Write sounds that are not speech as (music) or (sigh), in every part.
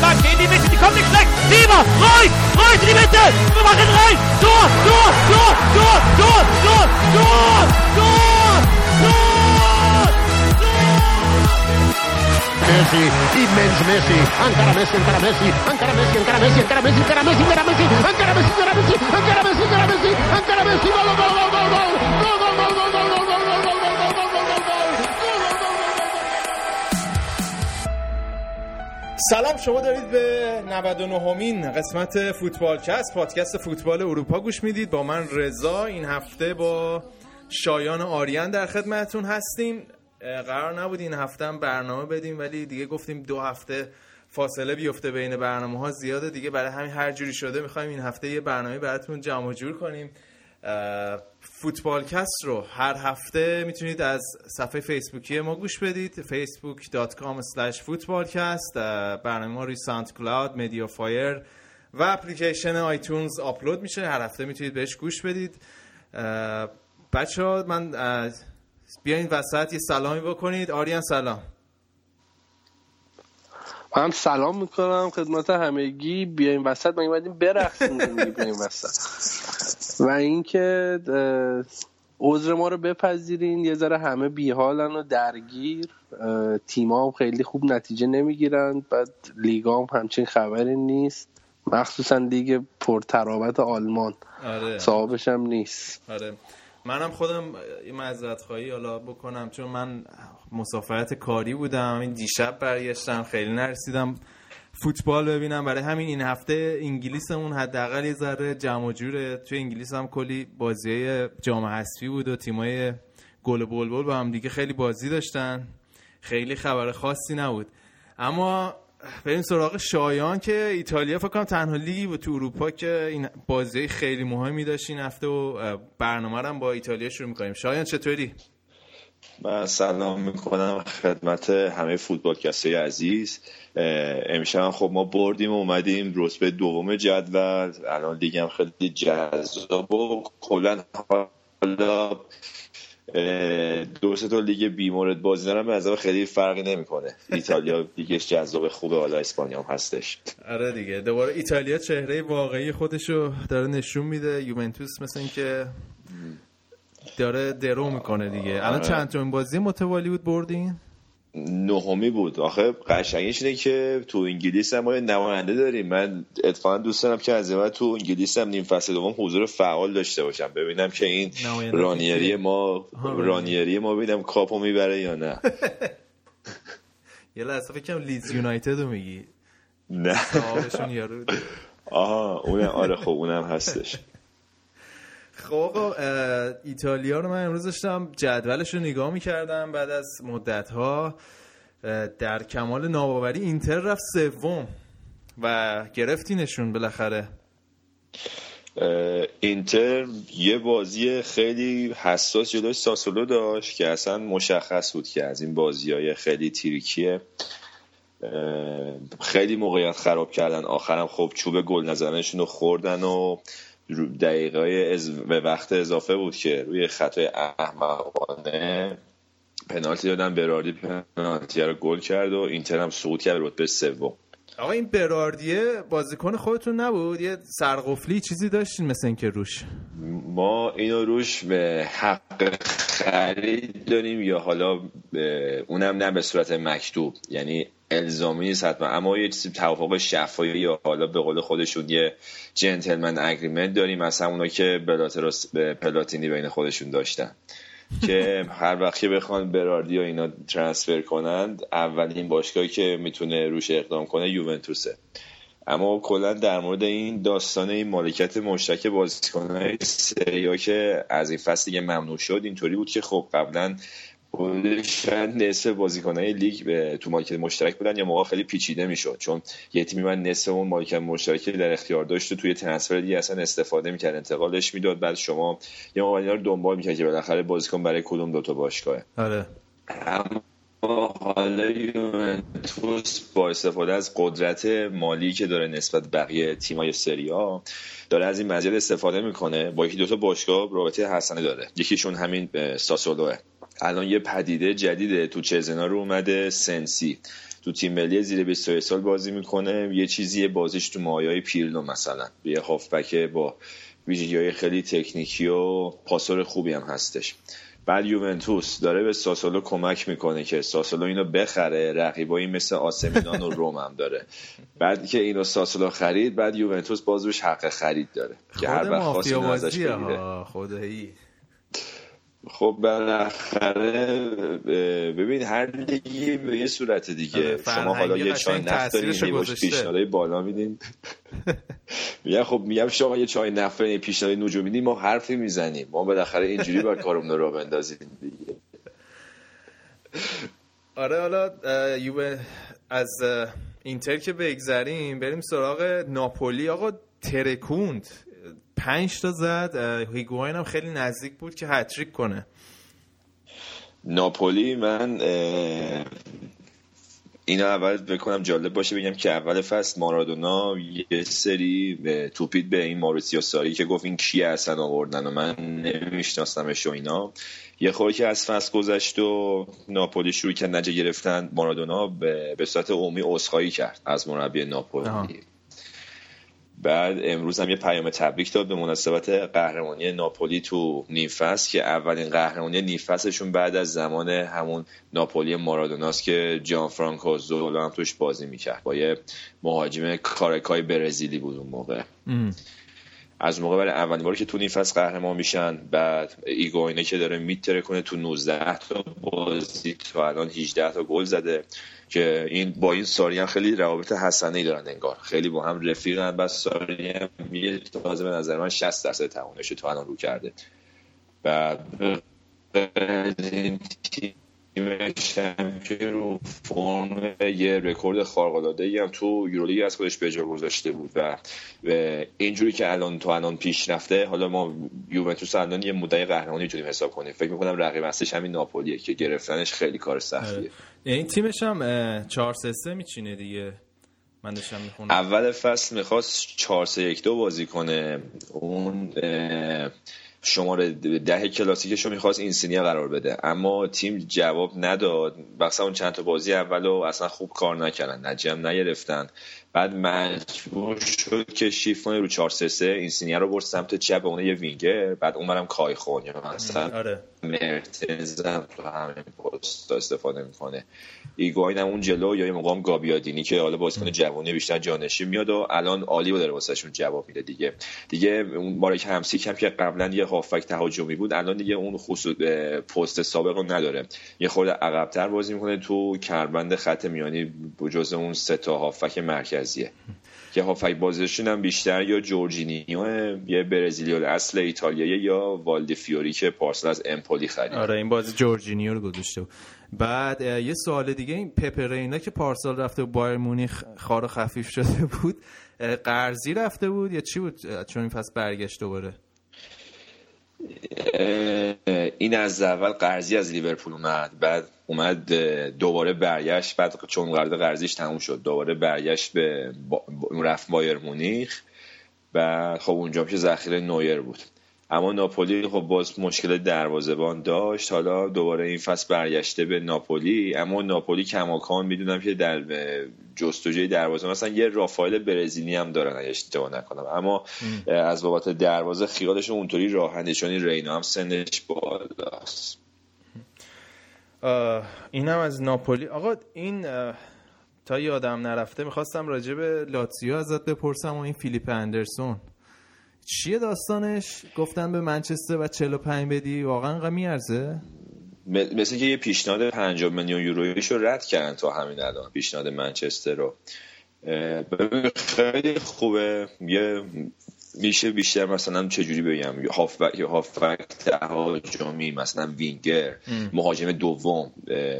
Flanke in die Mitte, die kommt nicht schlecht. Lieber, Reus, Reus in die Mitte. Wir machen rein. Tor, Tor, Tor, Tor, Tor, Tor, Tor, Tor, Tor, Messi, immens Messi, encara Messi, encara Messi, encara Messi, encara Messi, encara Messi, encara Messi, encara Messi, encara Messi, encara Messi, encara Messi, encara Messi, encara Messi, gol, gol, gol, gol, gol, gol, gol, gol, gol, سلام شما دارید به 99 همین قسمت فوتبالکست پادکست فوتبال اروپا گوش می‌دید. با من رضا. این هفته با شایان آریان در خدمتتون هستیم. قرار نبود این هفته هم برنامه بدیم ولی دیگه گفتیم دو هفته فاصله بیفته بین برنامه ها زیاده دیگه برای همین هر جوری شده می‌خوایم این هفته یه برنامه براتون جمع جور کنیم. فوتبالکست رو هر هفته می‌تونید از صفحه فیسبوکی ما گوش بدید facebook.com slash footballcast برنامه ما روی SoundCloud MediaFire و اپلیکیشن iTunes آپلود میشه هر هفته می‌تونید بهش گوش بدید. بچه ها من بیاین وسط یه سلامی بکنید. آریان سلام. من سلام می‌کنم خدمت همگی. بیاین وسط من اومدیم برقصیم بیاین وسط. و اینکه عذر ما رو بپذیرین یه ذره همه بیحالن و درگیر. تیما هم خیلی خوب نتیجه نمی‌گیرن. بعد لیگا هم همچین خبری نیست. مخصوصا لیگ پرترابط آلمان. آره. صاحبش هم نیست. آره. منم خودم این معذرت خواهی حالا بکنم. چون من مسافرت کاری بودم. این دیشب برگشتم. خیلی نرسیدم. فوتبال ببینم. برای همین این هفته انگلیسمون حداقل یه ذره جمع جوره. توی انگلیس هم کلی بازی جام حذفی بود و تیمای گل بلبل با هم دیگه خیلی بازی داشتن. خیلی خبر خاصی نبود. اما بریم سراغ شایان که ایتالیا فکر کنم تنها لیگی بود تو اروپا که این بازی خیلی مهمی داشت این هفته و برنامه با ایتالیا شروع می‌کنیم. شایان چطوری؟ من سلام می‌کنم خدمت همه فوتبال کسی عزیز امشب خب ما بردیم و اومدیم رتبه دوم جدول. الان لیگ هم خیلی جذاب و کلا حالا دو سه تا لیگ بی مورد بازی دارن به خیلی فرقی نمی‌کنه. ایتالیا لیگش جذاب خوبه حالا اسپانیا هم هستش. آره دیگه. دوباره ایتالیا چهره واقعی خودشو داره نشون میده. یوونتوس مثل اینکه داره درو می‌کنه دیگه. الان چند تا بازی متوالی بود بردین؟ نهمی بود. آخه قشنگش اینه که تو انگلیس هم ما نماینده داریم. من اتفاقا دوست دارم که از بعد تو انگلیس هم نیم فصل دوم حضور فعال داشته باشم. ببینم که این رانیری ما رانیری. ما ببینم کاپو می‌بره یا نه. (laughs) یه لحظه فکرم لیدز یونایتد رو میگی. نه. یارو (laughs) آها اونم آره خب اونم هستش. خب ایتالیا رو من امروز داشتم جدولش رو نگاه می‌کردم بعد از مدت ها در کمال ناباوری اینتر رفت سوم و گرفتینشون بالاخره. اینتر یه بازی خیلی حساس جلوی ساسولو داشت که اصلا مشخص بود که از این بازی های خیلی تیریکیه. خیلی موقعیت خراب کردن. آخرم خب چوب گل نزنشون رو خوردن و دقیقه از... به وقت اضافه بود که روی خطای احمقانه پنالتی دادن براردی پنالتی رو گل کرد و اینتر هم صعود کرد رتبه سوم. آقا این براردیه بازیکن خودتون نبود؟ یه سرقفلی چیزی داشتین مثل اینکه روش. ما اینو روش به حق خرید داریم یا حالا اونم نه به صورت مکتوب. یعنی الزامی نیست حتما. اما یه چیزی توافق شفایی یا حالا به قول خودشون یه جنتلمن اگریمنت داریم. مثلا اونا که پلاتینی بین خودشون داشتن. که هر وقت که بخوان براردی و اینا ترانسفر کنند اولین باشگاهی که می‌تونه روش اقدام کنه یوونتوسه. اما کلا در مورد این داستان این مالکیت مشترک بازیکن‌های سری که از این فصل دیگه ممنوع شد اینطوری بود که خب قبلا شاید نصف بازیکنهای لیگ به تو مالکیت مشترک بودن یا موقع خیلی پیچیده می‌شد. چون یه تیمی من نصف اون مالکیت مشترکی در اختیار داشت و توی ترنسفر دیگه اصلا استفاده می‌کرد انتقالش می‌داد. بعد شما یه موقع رو دنبال می‌کرد که بالاخره بازیکن برای کدوم دو تا باشگاهه. آره. اما حالا یوونتوس با استفاده از قدرت مالی که داره نسبت بقیه تیمای سریا داره از این مزیت استفاده می‌کنه با یکی دو تا باشگاه رابطه حسنه داره. یکیشون همین ساسولوه. الان یه پدیده جدیده تو چزنا رو اومده سنسی. تو تیم ملی زیر 21 سال بازی می‌کنه. یه چیزی بازیش تو مایای پیرلو مثلا. یه هافبک با ویژگی های خیلی تکنیکی و پاسور خوبی هم هستش. بعد یوونتوس داره به ساسولو کمک می‌کنه که ساسولو اینو بخره. رقیبایی مثل آسمینان و روم هم داره. بعد که اینو ساسولو خرید بعد یوونتوس باز روش حق خرید داره. که هر وقت خواست ازش بگیره. خدایی. خب بالاخره ببین هر لیگی به یه صورت دیگه. شما حالا یه چای نفت دارین پیشنهادهای بالا میدین. (laughs) میگم خب میگم شما یه چای نفت دارین پیشنهاد نجومی میدین ما حرفی می‌زنیم. ما بالاخره اینجوری باید کارمون رو بندازیم دیگه. (laughs) آره حالا یوبه از اینتر که بگذریم بریم سراغ ناپولی. آقا ترکوند. پنج تا زد. هیگواین هم خیلی نزدیک بود که هتریک کنه. ناپولی من اینا اول بکنم جالب باشه بگم که اول فصل مارادونا یه سری توپید به این ماروسیو ساری که گفت این کیه اصلا آوردن و من نمیشناسمش و اینا. یه خوری که از فصل گذشت و ناپولی شروع کرد نجه گرفتن مارادونا به, به صورت عمومی عذرخواهی کرد از مربی ناپولی. بعد امروز هم یه پیام تبریک داد به مناسبت قهرمانی ناپولی تو نیفس که اولین قهرمانی نیفسشون بعد از زمان همون ناپولی مارادوناست که جان فرانکو زولا هم توش بازی می‌کرد. با یه مهاجم کارکای برزیلی بود اون موقع. از موقع برای اولین باری که تو نیم‌فصل قهرمان میشن بعد ایگواینه که داره می‌ترکونه تو 19 تا بازی تا الان 18 تا گل زده که این با این ساری هم خیلی روابط حسنه ای دارن انگار. خیلی با هم رفیقن ساری هم یه تازه به نظر من 60 درصد توانش تو الان رو کرده. بعد تیمش هم که رو فرم یه رکورد خارق‌العاده‌ای هم تو یورولیگ از خودش به جا گذاشته بود و اینجوری که الان تو الان پیش رفته حالا ما یوونتوس الان یه مدعی قهرمانی جوریم حساب کنیم. فکر می‌کنم رقیب اصلش همین ناپولیه که گرفتنش خیلی کار سختیه. این یعنی تیمش هم 4 3 3 میچینه دیگه. من داشتم می‌خونم اول فصل می‌خواست 4 3 1 2 بازی کنه. اون شماره ده کلاسیکش رو می‌خواست اینسینیا قرار بده. اما تیم جواب نداد. بخصا اون چند تا بازی اول اصلا خوب کار نکردن. نجم نگرفتن. بعد مجبور شد که شیفون رو 4 3 3 اینسینیا رو برد سمت چپ اون یه وینگر. بعد اونورم کایخون یا مثلا آره. مرتز تو همین پست استفاده می‌کنه. ایگواین هم اون جلو یا یه مقام گابیادینی که حالا بازیکن جوانی بیشتر جانشین میاد و الان عالی داره واسهشون جواب میده دیگه. دیگه اون مارک همسی کم که قبلا یه هافک تهاجمی بود الان دیگه اون خصوص پست سابق رو نداره. یه خورده عقبتر بازی می‌کنه تو کربند خط میانی. جز اون سه تا هافک مرکزیه که هافک بازیشون هم بیشتر یا جورجینیو یه برزیلی‌الاصل ایتالیایی یا والدی فیوری که پارسال از امپولی خرید. آره این بازی جورجینیو رو گذاشته بعد یه سوال دیگه این په‌په رینا که پارسال رفته بایرن مونیخ خار خفیف شده بود قرضی رفته بود یا چی بود؟ چون این فصل برگشت دوباره. این از اول قرضی از لیورپول اومد بعد اومد دوباره برگشت بعد چون قرارداد قرضیش تموم شد دوباره برگشت به رفت بایر مونیخ. بعد خب اونجا که ذخیره نویر بود. اما ناپولی خب باز مشکل دروازبان داشت. حالا دوباره این فصل برگشته به ناپولی. اما ناپولی کماکان می‌دونم که در جستجوی دروازه مثلا یه رافائل برزیلی هم دارن اگه اشتباه نکنم. اما از بابت دروازه خیالش اونطوری راهنده چون رینا هم سنش بالاست. اینم از ناپولی. آقا این تا یادم نرفته می‌خواستم راجع به لاتسیو ازت بپرسم و این فیلیپ اندرسون. چیه داستانش؟ گفتن به منچستر و 45 بدی واقعا میارزه؟ مثل که یه پیشنهاد 50 میلیون یورویش رو رد کردن تا همین الان پیشنهاد منچستر رو. خیلی خوبه. یه میشه بیشتر مثلا چجوری بگم؟ هافبک یا هافبک تهاجمی مثلا وینگر مهاجم دوم.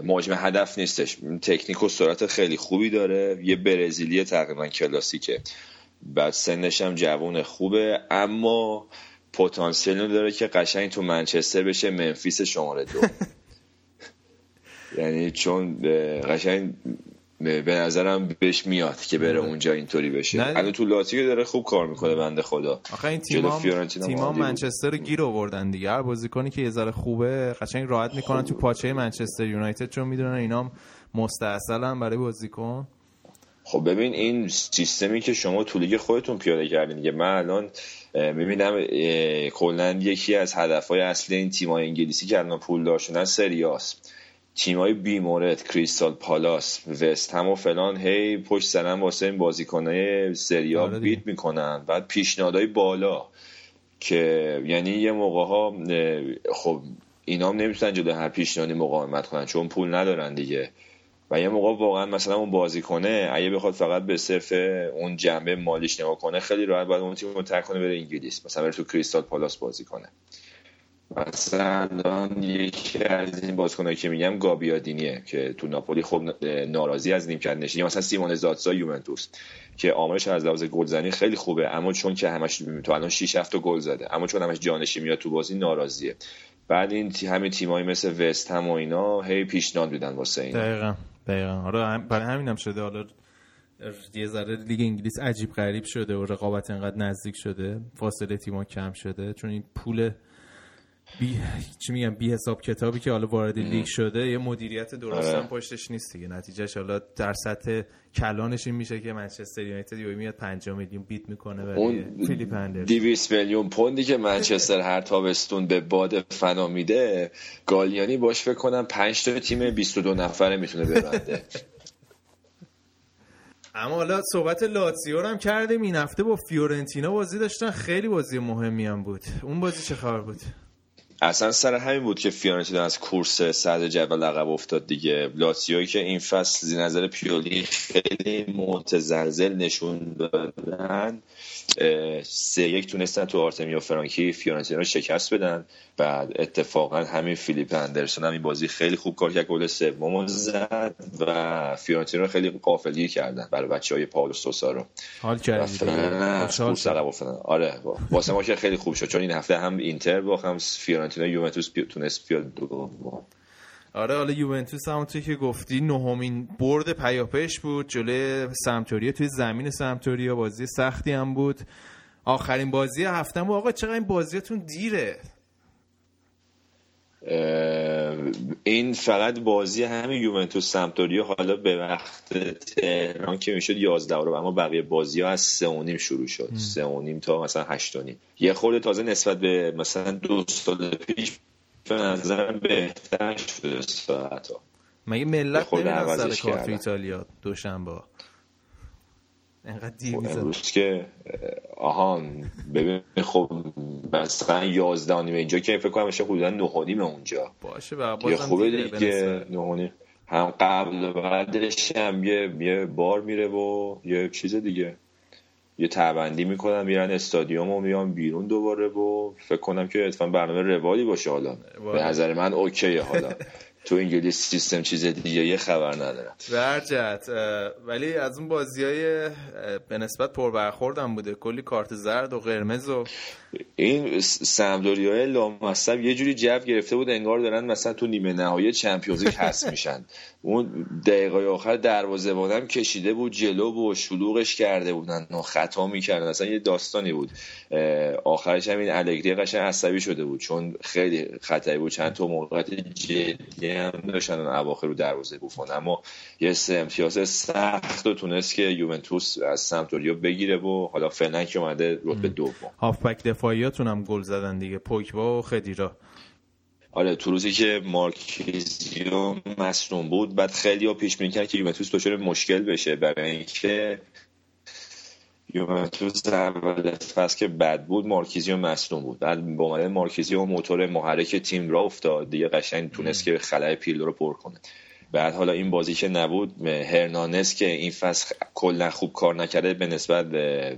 مهاجم هدف نیستش. تکنیک و سرعت خیلی خوبی داره. یه برزیلی تقریبا کلاسیکه. بعد سنش هم جوون خوبه اما پتانسیل داره که قشنگ تو منچستر بشه منفیس شماره دو. (laughs) یعنی چون قشنگ به نظرم بهش میاد که بره اونجا اینطوری بشه. الان تو لاتیو داره خوب کار می‌کنه بنده خدا. آخه این تیما تیما منچستر رو گیر آوردن دیگه. هر بازیکنی که یه ذره خوبه قشنگ راحت می‌کنن تو پاچه منچستر یونایتد چون می‌دونن اینام مستاصلن برای بازیکن. خب ببین این سیستمی که شما تو لیگ خودتون پیاده کردین دیگه. من الان می‌بینم کلا یکی از هدفهای اصلی این تیمای انگلیسی که الان پول شدن سریاس تیمای بی مورد کریستال پالاس وست هم و فلان هی پشت سرم واسه این بازیکنای سریا آره بیت می‌کنن. بعد پیشنهادهای بالا که یعنی یه موقع ها خب اینا هم نمی‌تونن جلو هر پیشنهادی مقاومت کنن چون پول ندارن دیگه. و یه موقع واقعا مثلا اون بازی کنه اگه بخواد فقط به صرف اون جنبه مالیش نگاه کنه خیلی راحت باید اون تیم رو ترک کنه بره انگلیس مثلا بره تو کریستال پالاس بازی کنه. مثلا یکی از این بازیکنایی که میگم گابیادینیه که تو ناپولی خب ناراضی از نیمکت نشینی مثلا سیمون زاتسا یوونتوس که آمارش از لحاظ گلزنی خیلی خوبه اما چون که همش تو الان 6 7 گل زده اما چون همش جانشین میاد تو بازی ناراضیه. بعد این همین تیمایی مثل وست هم و اینا هی پیشنهاد میدن واسه این. دقیقاً. دقیقاً. آره برای همینم شده. حالا یه ذره لیگ انگلیس عجیب غریب شده و رقابت انقدر نزدیک شده. فاصله تیم‌ها کم شده. چون این پول بی چی میگم بی حساب کتابی که حالا وارد لیگ شده یه مدیریت درست هم پشتش نیست دیگه. نتیجهش حالا در سطح کلانش این میشه که منچستر یونایتد یوی میاد 5 میلیون bid می‌کنه برای فیلیپ اندرسون 200 میلیون پوندی که منچستر هر تابستون به باد فنا میده گالیانی باهاش فکر کنم 5 تا تیم 22 نفره می‌تونه ببنده. (laughs) اما حالا صحبت لاتزیو هم کردیم. این هفته با فیورنتینا بازی داشتن. خیلی بازی مهمی هم بود. اون بازی چه خبر بود؟ اصلا سر همین بود که فیورنتینا از کورس صدر جدول عقب افتاد دیگه. لاتسیوی که این فصل زیر نظر پیولی خیلی متزلزل نشون دادن سه یک تونستن تو آرتمیو فرانکی فیورنتینا رو شکست بدن. بعد اتفاقا همین فیلیپ اندرسون هم این بازی خیلی خوب کار کرد گل سوم زد و فیورنتینا رو خیلی غافلگیر کردن برای بچه های پاولو سوسا رو. حال آره واسه ما که خیلی خوب شد چون این هفته هم اینتر با هم فیورنتینا یوونتوس تونست بیاد دو آره حالا یوونتوس همونطوری که گفتی نهمین برد پیاپیش بود جلوی سمپدوریا توی زمین سمپدوریا بازی سختی هم بود. آخرین بازی بود. آقا چقدر این بازیتون دیره؟ این فقط بازی همین یوونتوس سمتوریا حالا به وقت تهران که می‌شد 11 رو اما بقیه بازی ها از 3 و نیم شروع شد. 3 و نیم تا مثلا 8 و نیم. یه خورده تازه نسبت به مثلا دو سال پیش به نظرم بهتر شده ساعت ها مگه ملت نمیدن سر کار ایتالیا دوشنبه؟ انقدر دیر امروز که آهان ببین خب مثلا 11 نیمه اینجا که فکر کنم میشه حدودا 9 نیمه اونجا. باشه و یه خوبه دیگه 9 هم قبل و بعدش هم یه یه بار میره و یه چیز دیگه. یه تبندی می‌کنن میرن استادیوم و میان بیرون دوباره و فکر کنم که اتفاقا برنامه روالی باشه حالا. به نظر من اوکیه حالا. (laughs) تو انگلیس سیستم چیز دیگه یه خبر ندارم. برجت ولی از اون بازی های به نسبت پربرخوردم بوده. کلی کارت زرد و قرمز و این سمدوری های لامصب یه جوری جو گرفته بود انگار دارن مثلا تو نیمه نهایی چمپیونز لیگ هست میشن. (laughs) اون دقیقه آخر دروازه بانم کشیده بود جلو و شلوغش کرده بودن و خطا می‌کردن. اصلا یه داستانی بود. آخرش هم این الگری قشنگ عصبی شده بود چون خیلی خطری بود. چند تا موقعیت جدی هم داشتن اواخر رو دروازه بوفون. اما یه سه امتیاز سخت و تونست که یوونتوس از سمتوریا بگیره و حالا فعلا که اومده رتبه دوم. هافبک دفاعیاتون هم گل زدن دیگه پوکبا و خدیرا. آره تو روزی که مارکیزیو مصنوم بود بعد خیلی ها پیش می‌کرد که یوونتوس دچار مشکل بشه. برای اینکه یوونتوس اول فصل که بد بود مارکیزیو مصنوم بود. بعد با اومدن مارکیزیو موتور محرک تیم را افتاد. دیگه قشنگ تونست که خلای پیلو رو پر کنه. بعد حالا این بازی که نبود هرنانس که این فصل کلا خوب کار نکرده به نسبت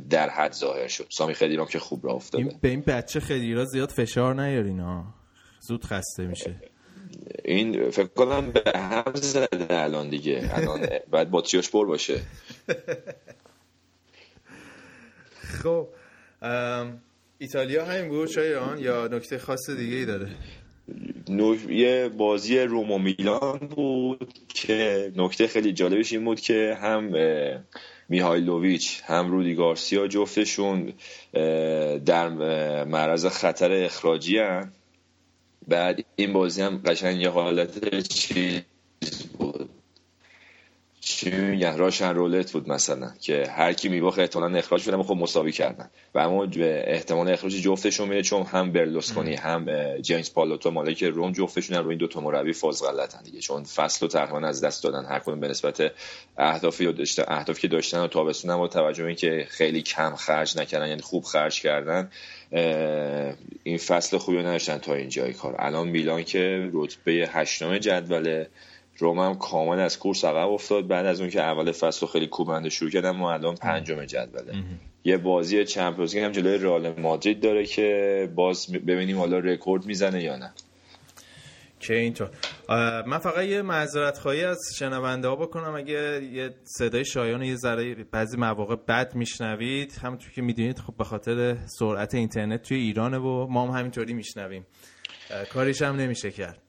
در حد ظاهر شد. سامی خدیرام که خوب را افتاده. به این بچه خدیرا زیاد فشار نیارین ها زود خسته میشه. این فکر کنم به هم زده الان دیگه. الان بعد باتریاش پر باشه. خب ایتالیا همین بود شایان؟ یا نکته خاص دیگه ای داره؟ یه بازی روم و میلان بود که نکته خیلی جالبش این بود که هم میهایلوویچ هم رودی گارسیا جفتشون در معرض خطر اخراجی هن. بعد این بازی هم قشنگ یه حالت چیز چی میگن راشن رولت بود مثلا که هر کی میباخت احتمالاً اخراج شدن خب مساوی کردن. و اما احتمال اخراج جفتشون میره چون هم برلوسکونی هم جیمز پالوتو مالک روم جفتشون رو این دو تا مربی فاز غلطن دیگه. چون فصل رو تقریبا از دست دادن هر کدوم به نسبت اهدافی داشتن اهدافی که داشتن و تابستون هم با توجه به اینکه خیلی کم خرج نکردن یعنی خوب خرج کردن این فصل خوبی نداشتن تا اینجای کار. الان میلان که رتبه هشتم جدوله روم هم کامل از کورس عقب افتاد. بعد از اون که اول فصل خیلی کوبنده شروع کردن ما الان پنجم جدوله. یه بازی چمپیونز هم جلوی رئال مادرید داره که باز ببینیم حالا رکورد می‌زنه یا نه. که اینطور. من فقط یه معذرت خواهی از شنونده ها بکنم. اگه یه صدای شایان یه ذره بعضی مواقع بد میشنوید همونطور که می‌دونید خب به خاطر سرعت اینترنت توی ایرانه و ما هم همینطوری میشنویم. کاریش هم نمیشه کرد.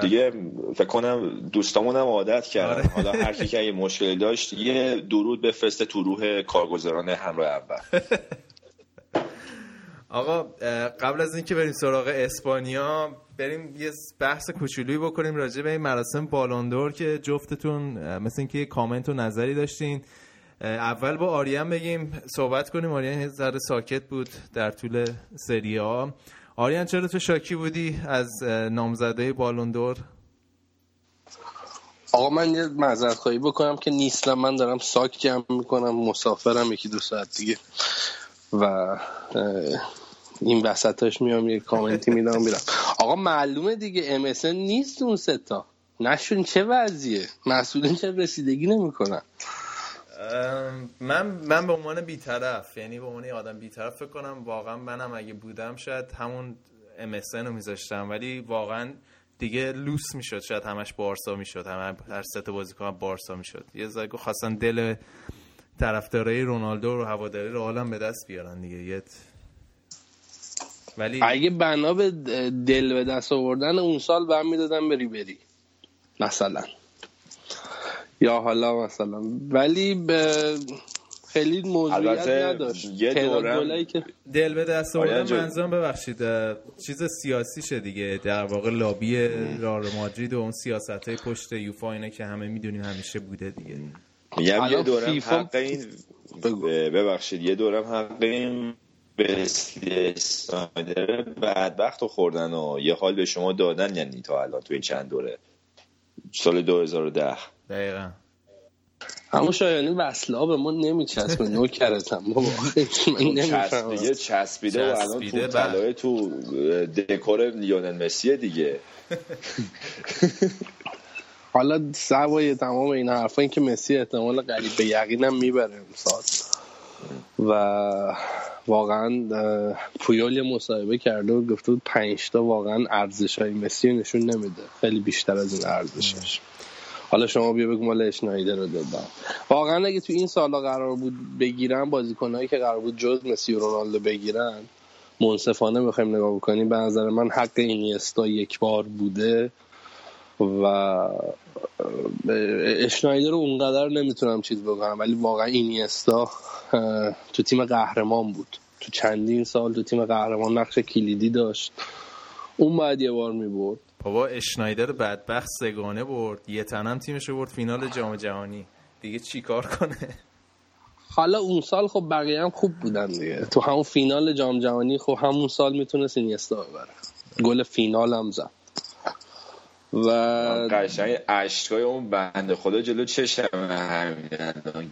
دیگه فکر کنم دوستامون هم عادت کردن. آره. حالا هر کی که یه مشکلی داشت یه درود بفرسته تو روح کارگزاران همراه اول. آقا قبل از اینکه بریم سراغ اسپانیا بریم یه بحث کوچولویی بکنیم راجع به این مراسم بالاندور که جفتتون مثل اینکه یه کامنت و نظری داشتین. اول با آریان بگیم صحبت کنیم. آریان یه ذره ساکت بود در طول سری ها. آریان چرا تو شاکی بودی از نامزده بالوندور آقا من یه معذرت خواهی بکنم که نیستم. من دارم ساک جمع می‌کنم مسافرم یکی دو ساعت دیگه. و این وسطاش میام یه کامنتی میدم میرم. آقا معلومه دیگه ام نیست اون ستا نشون چه وضعیه؟ مسئولین چه رسیدگی نمی‌کنن؟ من من به عنوان بیطرف یعنی به عنوان آدم بیطرف فکر کنم واقعا منم اگه بودم شاید همون MSN رو میذاشتم. ولی واقعا دیگه لوس می‌شد شاید همش بارسا می‌شد همه هر ست بازیکن بارسا می‌شد. یه زایگو خواستن دل طرفدارای رونالدو رو هواداری رو حالا به دست بیارن دیگه. یه ولی اگه بنا به دل به دست آوردن اون سال به هم می‌دادن بری بری مثلا. یا حالا مثلا. ولی به خیلی موضوعیت نداشت. یه دورم که دل به دست آوردن منظورم ببخشید چیز سیاسی شه دیگه. در واقع لابی رال مادرید و اون سیاست های پشت یوفا اینه که همه می‌دونیم همیشه بوده دیگه. میگم یه دورم حق این ببخشید یه دورم حق این به اسنایدر بدبخت خوردن و یه حال به شما دادن یعنی تا الان تو این چند دوره؟ سال 2010 دقیقا. همون شایانی وصله به ما نمیچسبه نوکرتم بابا. (laughs) من دیگه چسبیده و الان تو طلای تو دکور لیونل مسیه دیگه. حالا سوای تمام این حرفا این که مسی احتمال قریب به یقینم می‌بره امسال. و واقعا پویول یه مصاحبه کرده و گفته بود پنج تا واقعا ارزش های مسی نشون نمیده. خیلی بیشتر از این ارزشش حالا شما بیا بگو مال اشنایدر رو دادم. واقعا اگه تو این سالا قرار بود بگیرن بازیکنایی که قرار بود جز مسی و رونالدو بگیرن منصفانه بخوایم نگاه بکنیم. به نظر من حق اینیستا یک بار بوده و اشنایدر رو اونقدر نمی‌تونم چیز بکنم ولی واقعا اینیستا تو تیم قهرمان بود. تو چندین سال تو تیم قهرمان نقش کلیدی داشت. اون بعد یه بار می‌برد. بابا اشنایدر بدبخت سگانه برد. یه تنم تیمش برد فینال جام جهانی. دیگه چی کار کنه؟ حالا اون سال خب بقیه هم خوب بودن دیگه. تو همون فینال جام جهانی خب همون سال می‌تونست اینیستا ببره. گل فینال هم زد. و قشنگ اشکای اون بنده خدا جلو چشم همین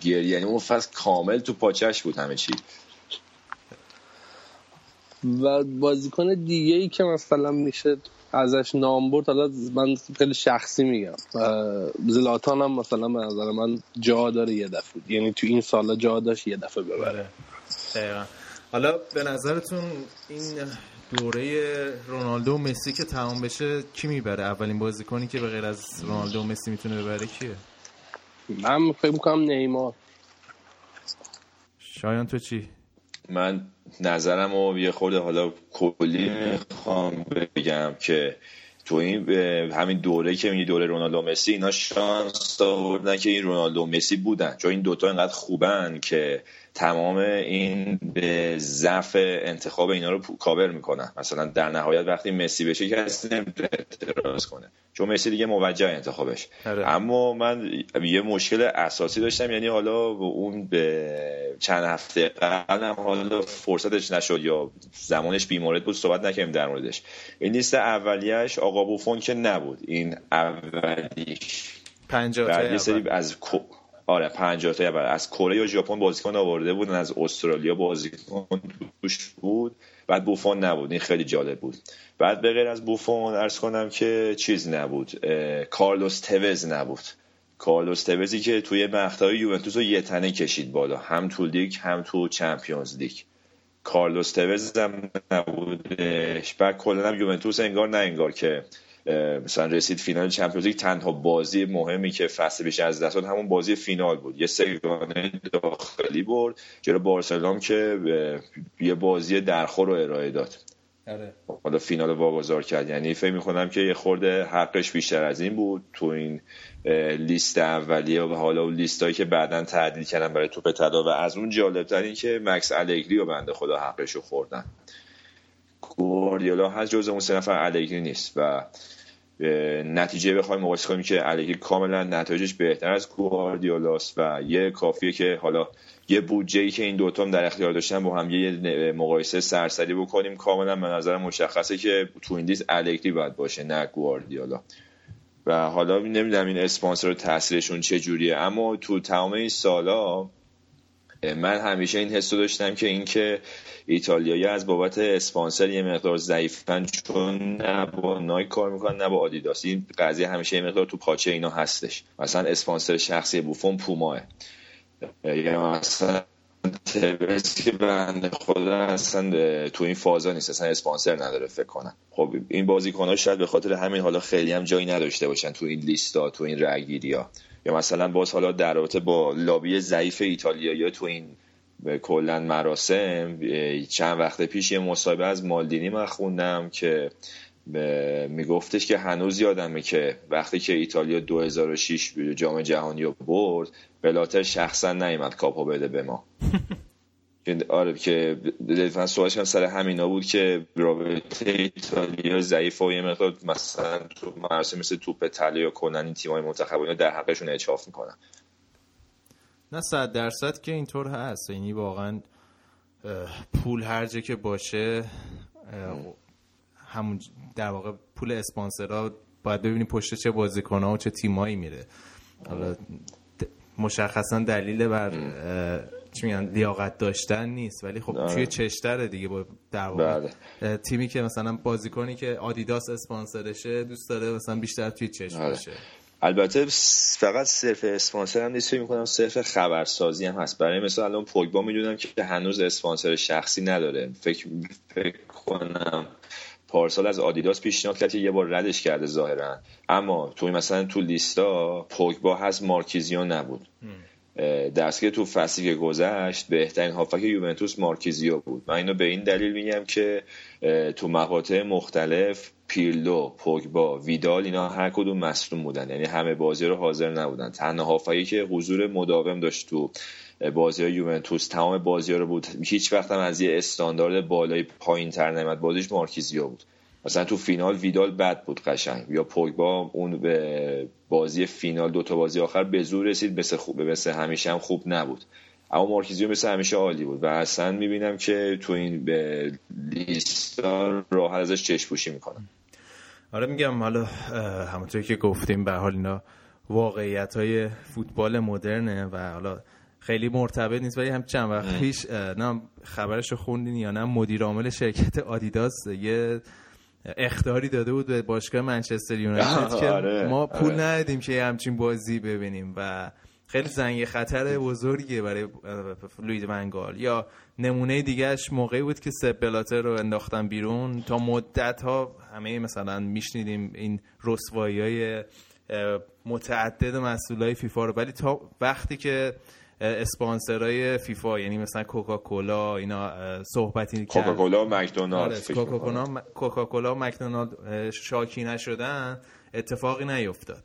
گریه یعنی اون فصل کامل تو پاچش بود همه چی. و بازیکن دیگه ای که مثلا میشه ازش نام برد حالا من خیلی شخصی میگم. زلاتان هم مثلا به نظر من جا داره یه دفعه. یعنی تو این سالا جا داشت یه دفعه ببره. حالا به نظرتون این دوره رونالدو و مسی که تمام بشه کی می‌بره؟ اولین بازیکنی که به غیر از رونالدو و مسی می‌تونه ببره کیه؟ من فکر می‌کنم نیمار. شایان تو چی؟ من نظرم رو یه خورده حالا کلی می‌خوام بگم که تو این همین دوره که میگی دوره رونالدو مسی اینا شانس آوردن که این رونالدو مسی بودن. چون این دوتا اینقدر خوبن که تمام این به ضعف انتخاب اینا رو کاور می‌کنن. مثلا در نهایت وقتی مسی بشه کسی نمی‌تونه اعتراض کنه. چون مسی دیگه موجه انتخابش. هره. اما من یه مشکل اساسی داشتم یعنی حالا اون به چند هفته قبل حالا فرصتش نشد یا زمانش بیمارد بود صحبت نکردیم در موردش. این لیست اولیش آقا بوفون که نبود. این اولیش 50 یه سری از آره 50 تا اول از کره یا ژاپن بازیکن آورده بودن از استرالیا بازیکن توش بود. بعد بوفون نبود. این خیلی جالب بود. بعد به غیر از بوفون ارز کنم که چیز نبود. کارلوس توز نبود. کارلوس توزی که توی مقطع یوونتوس رو یه تنه کشید بالا. هم تو لیگ هم تو چمپیونز لیگ. کارلوس توز هم نبودش. بعد کلا هم یوونتوس انگار نه انگار که مثلا رسید فینال چمپیونز لیگ تنها بازی مهمی که فصل پیش از دست داد همون بازی فینال بود. یه سگانه داخلی برد جلو بارسلون که یه بازی درخور رو ارائه داد. آره. حالا فینال واگذار کرد. یعنی فکر می‌کنم که یه خورده حقش بیشتر از این بود. تو این لیست اولیه و حالا لیست که بعدا تعدیل کردن برای توپ طلا و از اون جالب این که مکس الگری و بنده خدا حقش رو خوردن. گواردیولا هست جز اون سه نفر الگری نیست و نتیجه بخوایم مقایسه کنیم که الگری کاملا نتایجش بهتر از گواردیولاست و یه کافیه که حالا یه بودجه ای که این دوتا هم در اختیار داشتن با هم یه مقایسه سرسری بکنیم. کاملا به نظر مشخصه که تو این لیست الگری باید باشه نه گواردیولا. و حالا نمی‌دونم این اسپانسر تاثیرشون چه جوریه اما تو تمام این سالا من همیشه این حس داشتم که اینکه ایتالیایی از بابت اسپانسر یه مقدار ضعیفن چون نه با نایک کار می‌کنن نه با آدیداس. این قضیه همیشه یه مقدار تو پاچه اینا هستش. مثلا اسپانسر شخصی بوفون پوماه. یا مثلا تبرز که بنده خدا اصلا تو این فازا نیست. اصلا اسپانسر نداره فکر کنم. خب این بازیکن ها شاید به خاطر همین حالا خیلی هم جایی نداشته باشن تو این لیستا تو این رأیگیری یا مثلا باز حالا در رابطه با لابی ضعیف ایتالیایی تو این کلا مراسم چند وقت پیش یه مصاحبه از مالدینی من خوندم که میگفتش که هنوز یادمه که وقتی که ایتالیا 2006 جام جهانی رو برد بلاتر شخصا نیومد کاپو بده به ما. (laughs) آره که من سوالش هم سر همینا بود که رابطه ایتالیا ضعیف و یه مقدار مثلا تو مراسم مثل توپ طلا یا کنن این تیمای منتخب در حقشون اچاف می‌کنن. نه صد درصد که اینطور هست. یعنی واقعا پول هر جا که باشه همون در واقع پول اسپانسرها باید ببینی پشت چه بازیکن‌ها و چه تیمایی میره. حالا مشخصا دلیل بر چی میگن لیاقت داشتن نیست. ولی خب توی چشتره دیگه با در واقع بله. تیمی که مثلا بازیکنی که آدیداس اسپانسرشه دوست داره مثلا بیشتر توی چشم آره. باشه. البته فقط صرف اسپانسر هم نیست. فکر می‌کنم صرف خبرسازی هم هست. برای مثلا الان پوگبا می‌دونم که هنوز اسپانسر شخصی نداره. فکر فکر کنم پارسال از آدیداس پیشنهاد کرد یه بار ردش کرده ظاهرا. اما توی مثلا تو لیستا پوگبا هست مارکیزیو نبود. دست که تو فصلی که گذشت بهترین هافک یوونتوس مارکیزیو بود. من اینو به این دلیل میگم که تو مقاطع مختلف پیرلو پوگبا ویدال اینا هر کدوم مصدوم بودن. یعنی همه بازی رو حاضر نبودن. تنها هافکی که حضور مداوم داشت تو بازی های یوونتوس تمام بازی ها رو بود. هیچ وقت هم از یه استاندارد بالای پایین تر نمید بازیش مارکیزیو بود. مثلا تو فینال ویدال بد بود قشنگ. یا پوگبا اون به بازی فینال دو تا بازی آخر به زور رسید مثل خوب مثل همیشه هم خوب نبود. اما مارکیزیو مثل همیشه عالی بود و اصلا می‌بینم که تو این به لیست راحت ازش چشم پوشی می‌کنم آره میگم حالا همونطور که گفتیم به حال اینا واقعیت های فوتبال مدرنه و حالا خیلی مرتبط نیست ولی هم چند وقت پیش نه خبرش رو خوندین یا نه مدیر عامل شرکت آدیداس یه اختاری داده بود به باشگاه منچستر یونایتد (laughs) که آره، ما پول آره. ندادیم که همچین بازی ببینیم و خیلی زنگ خطر بزرگیه برای لوید ونگال یا نمونه دیگهش موقعی بود که سب بلاتر رو انداختن بیرون. تا مدت ها همه مثلا میشنیدیم این رسوایی های متعدد مسئولای فیفا رو. ولی تا وقتی که اسپانسرای فیفا یعنی مثلا کوکاکولا اینا صحبتی کوکاکولا و مکدونالد کوکاکولا و مکدونالد شاکی نشدن اتفاقی نیفتاد.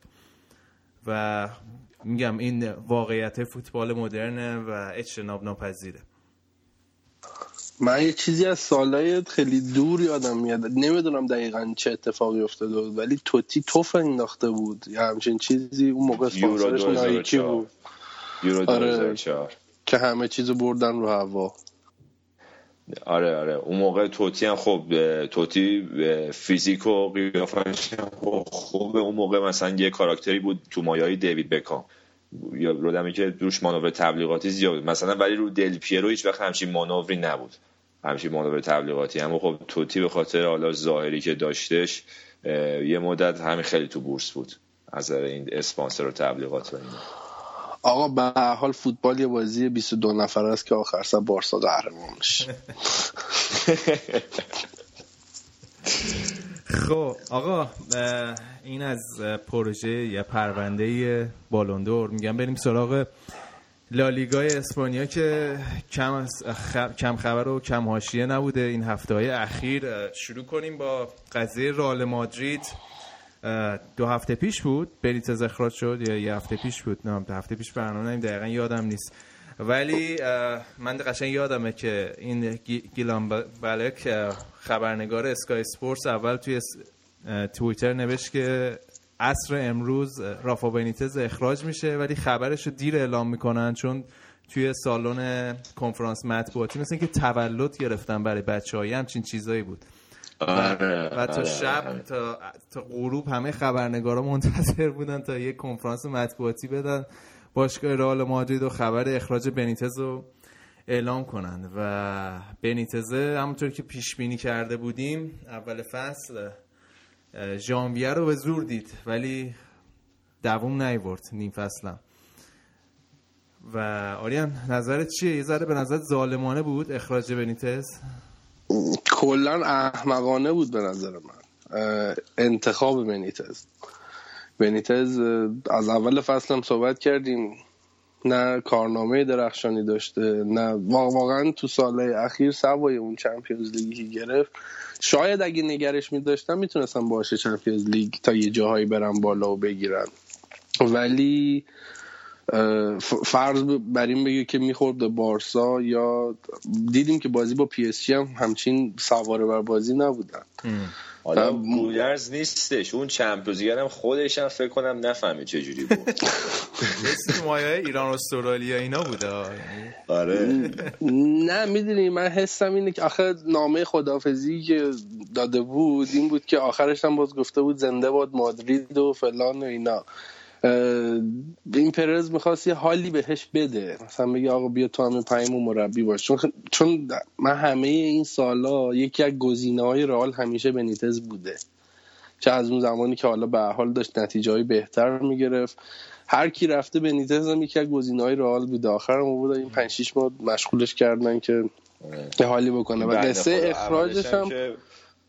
و میگم این واقعیت فوتبال مدرنه و اجتناب ناپذیره. من یه چیزی از سالهای خیلی دور یادم میاد. نمی‌دونم دقیقا چه اتفاقی افتاده بود ولی توتی توف انداخته بود. یا همچین چیزی اون موقع اسپانسرش نایکی بود. یورو آره. که همه چیزو بردن رو هوا. آره آره. اون موقع توتی هم خب توتی فیزیک و قیافش خوب. اون موقع مثلا یه کاراکتری بود تو مایای دیوید بکام. یا رودمی که روش مانور تبلیغاتی زیاد مثلا ولی رو دل پیرو هیچ وقت همچین مانوری نبود. همچین مانور تبلیغاتی. اما خب توتی به خاطر حالا ظاهری که داشتش یه مدت همین خیلی تو بورس بود. از این اسپانسر و تبلیغات و اینا. آقا به حال فوتبال یه بازی 22 نفر است که آخر سر بارسا قهرمان میشه. خب آقا این از پروژه یا پرونده بالوندور میگم. بریم سراغ لالیگای اسپانیا که کم, کم خبر و کم حاشیه نبوده. این هفته های اخیر شروع کنیم با قضیه رال مادرید. دو هفته پیش بود؟ بریتز اخراج شد یا یه هفته پیش بود؟ نه دو هفته پیش برنامه نیم دقیقا یادم نیست. ولی من قشنگ یادمه که این گیلان بلک خبرنگار اسکای سپورتس اول توی تویتر نوشت که عصر امروز رافا بنیتز اخراج میشه ولی خبرش رو دیر اعلام می‌کنن چون توی سالن کنفرانس مطبوعاتی مثل که تولد گرفتن برای بچه های همچین چیزایی بود. آره، و تا آره، شب آره. تا, تا غروب همه خبرنگارا منتظر بودن تا یه کنفرانس مطبوعاتی بدن. باشگاه رئال مادرید و خبر اخراج بنیتز رو اعلام کنند و بنیتزه همونطور که پیش بینی کرده بودیم اول فصل ژانویه رو به زور دید ولی دووم نیورد نیم فصلم. و آریان نظرت چیه؟ یه ذره به نظر ظالمانه بود اخراج بنیتز؟ کلا احمقانه بود به نظر من. انتخاب بنیتز. بنیتز از اول فصل هم صحبت کردیم. نه کارنامه درخشانی داشته نه واقعا تو سالهای اخیر سوای اون چمپیونز لیگی گرفت. شاید اگه نگرش می داشتم می‌تونستم باشه چمپیونز لیگ تا یه جاهایی برم بالا و بگیرن. ولی فرض بر این بگه که می‌خورد به بارسا یا دیدیم که بازی با پی اس هم همچین سواره بر بازی نبودن. حالا گودرز نیستش. اون چمپیونز خودش هم فکر کنم نفهمه چه جوری بود. (laughs) مثل مایه ایران استرالیا اینا بوده. آره. نه می‌دونی من حسم اینه که آخر نامه خدافزی که داده بود این بود که آخرش هم باز گفته بود زنده باد مادرید و فلان و اینا. این پرز می‌خواست یه حالی بهش بده. مثلا بگه آقا بیا تو همه پیمون مربی باش. چون, چون من همه این سالا یکی از گزینه های رئال همیشه بنیتز بوده. چه از اون زمانی که حالا به حال داشت نتیجه های بهتر می‌گرفت. هر کی رفته بنیتز هم یکی از گزینه های رئال بوده آخر هم بود این 5 6 ماه مشغولش کردن که یه حالی بکنه. و قصه اخراجش هم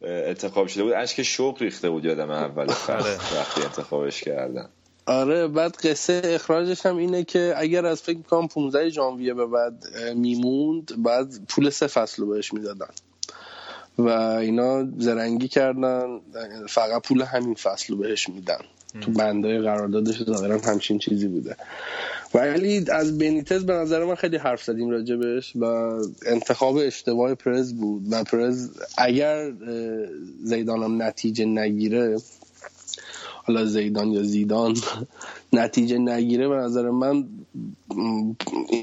انتخاب شده بود. اشک شوق ریخته بود یادم اول. (laughs) وقتی انتخابش کردن. آره بعد قصه اخراجش هم اینه که اگر از فکر می‌کنم 15 ژانویه به بعد میموند بعد پول سه فصل رو بهش می‌دادن. و اینا زرنگی کردن فقط پول همین فصل رو بهش میدن. تو بندای قراردادش ظاهرا همچین چیزی بوده. ولی از بنیتز به نظر من خیلی حرف زدیم راجبش و انتخاب اشتباه پرز بود. و پرز اگر زیدانم نتیجه نگیره حالا زیدان یا زیدان (laughs) نتیجه نگیره به نظر من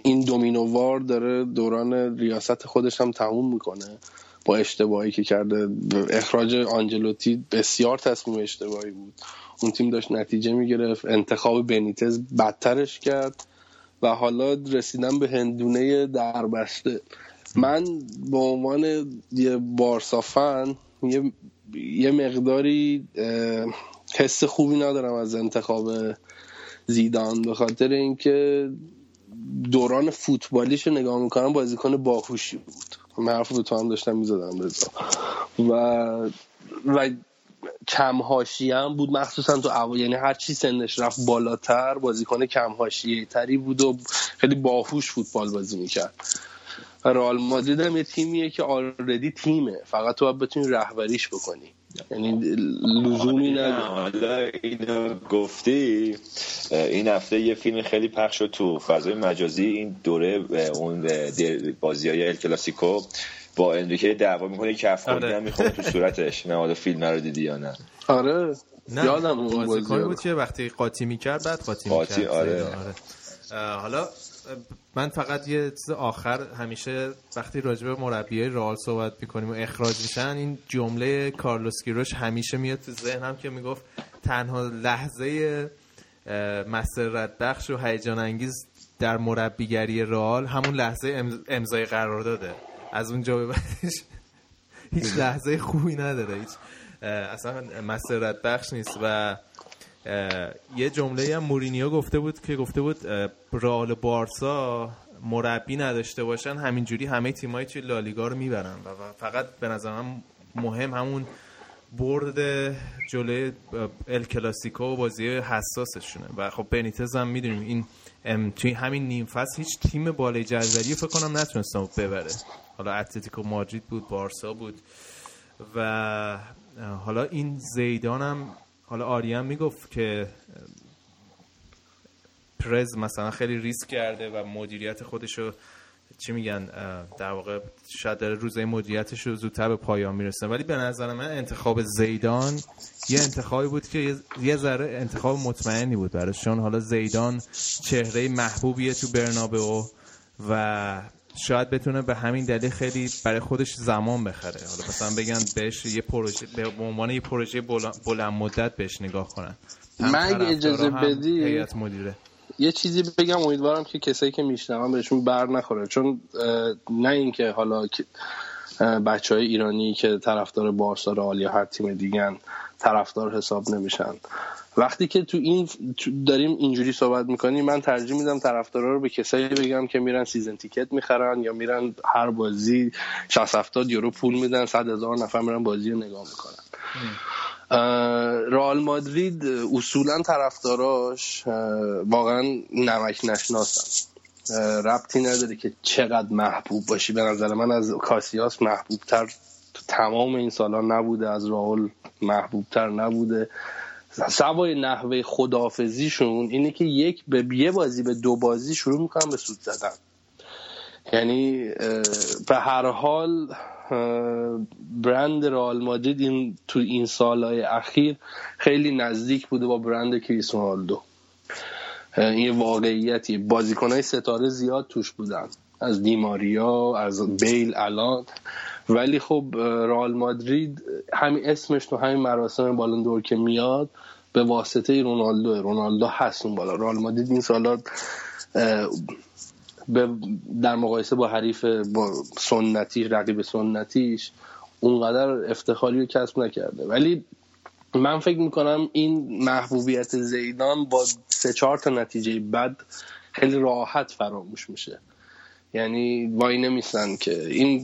این دومینووار داره دوران ریاست خودش هم تموم می‌کنه با اشتباهی که کرده. اخراج آنجلوتی بسیار تصمیم اشتباهی بود. اون تیم داشت نتیجه می‌گرفت. انتخاب بنیتز بدترش کرد و حالا رسیدن به هندونه دربسته. من به عنوان یه بارسافن یه, یه مقداری حس خوبی ندارم از انتخاب زیدان. به خاطر اینکه دوران فوتبالیش رو نگاه می‌کنم بازیکن باهوشی بود. من حرف رو تو هم داشتم می‌زدم رضا. و و کم هم بود. مخصوصا تو او... یعنی هر چی سنش رفت بالاتر بازیکن کم تری بود و خیلی باهوش فوتبال بازی می‌کرد. رئال مادرید هم یه تیمیه که آردی تیمه. فقط تو باید بتونی رهبریش بکنی. یعنی لزومی نداره حالا اینو گفتی این هفته یه فیلم خیلی پخش شد تو فضای مجازی این دوره اون بازی های ال کلاسیکو با اندریکه دعوا می‌کنه کف آره. هم می‌خوره تو صورتش نه حالا فیلم رو دیدی یا نه آره نه یادم اون. بود که وقتی قاطی می‌کرد بعد قاطی قاطی، می‌کرد آره. اه، حالا من فقط یه چیز آخر همیشه وقتی راجع به مربیای رئال صحبت می‌کنیم و اخراج میشن این جمله کارلوس کیروش همیشه میاد تو ذهنم که می‌گفت تنها لحظه مسرت بخش و هیجان انگیز در مربیگری رئال همون لحظه ام- امضای قرار داده. از اونجا به بعدش (laughs) هیچ لحظه خوبی نداره هیچ اصلا مسرت بخش نیست و یه جمله هم مورینیو گفته بود که گفته بود رئال بارسا مربی نداشته باشن همینجوری همه تیمای توی لالیگا رو می‌برن. و فقط به نظر من مهم همون برد جلوی ال کلاسیکو و بازی حساسشونه. و خب بنیتز هم می‌دونیم این ام، توی همین نیم فصل هیچ تیم بالای جدولی فکر کنم نتونستم ببره. حالا اتلتیکو مادرید بود بارسا بود. و حالا این زیدان هم حالا آریان می‌گفت که پرز مثلا خیلی ریسک کرده و مدیریت خودشو چی میگن در واقع شاید داره روزه مدیریتش رو زودتر به پایان می‌رسه. ولی به نظر من انتخاب زیدان یه انتخابی بود که یه- ذره انتخاب مطمئنی بود براش. چون حالا زیدان چهره محبوبیه تو برنابئو و شاید بتونه به همین دلیل خیلی برای خودش زمان بخره. حالا مثلا بگن بهش یه پروژه به عنوان یه پروژه بلند, مدت بهش نگاه کنن. من اگه اجازه بدی- هیئت مدیره. یه چیزی بگم امیدوارم که کسایی که میشنون بهشون بر نخوره. چون نه اینکه حالا بچه های ایرانی که طرفدار بارسا رئال یا هر تیم دیگن طرفدار حساب نمیشن. وقتی که تو این تو داریم اینجوری صحبت می‌کنیم من ترجیح میدم طرفدارا رو به کسایی بگم که میرن سیزن تیکت می‌خرن یا میرن هر بازی 60 70 یورو پول میدن 100 هزار نفر میرن بازی رو نگاه می‌کنن. رئال مادرید اصولا طرفداراش واقعا نمک نشناسن. ربطی نداره که چقدر محبوب باشی. به نظر من از کاسیاس محبوب تر تو تمام این سالا نبوده از راول محبوب تر نبوده. سوای نحوه خدافزیشون اینه که یک به یه بازی به دو بازی شروع می‌کنن به سود زدن. یعنی به هر حال برند رئال مادرید این تو این سالهای اخیر خیلی نزدیک بوده با برند کریس رونالدو. اه، این واقعیتی. بازیکنهای ستاره زیاد توش بودن. از دیماریا از بیل الان. ولی خب رئال مادرید همین اسمش تو همین مراسم بالون دور که میاد به واسطه رونالدو رونالدو هست اون بالا. رئال مادرید این به در مقایسه با حریف با سنتی رقیب سنتیش اونقدر افتخاری رو کسب نکرده. ولی من فکر می‌کنم این محبوبیت زیدان با سه چهار تا نتیجه بد خیلی راحت فراموش میشه. یعنی وای نمیسن که. این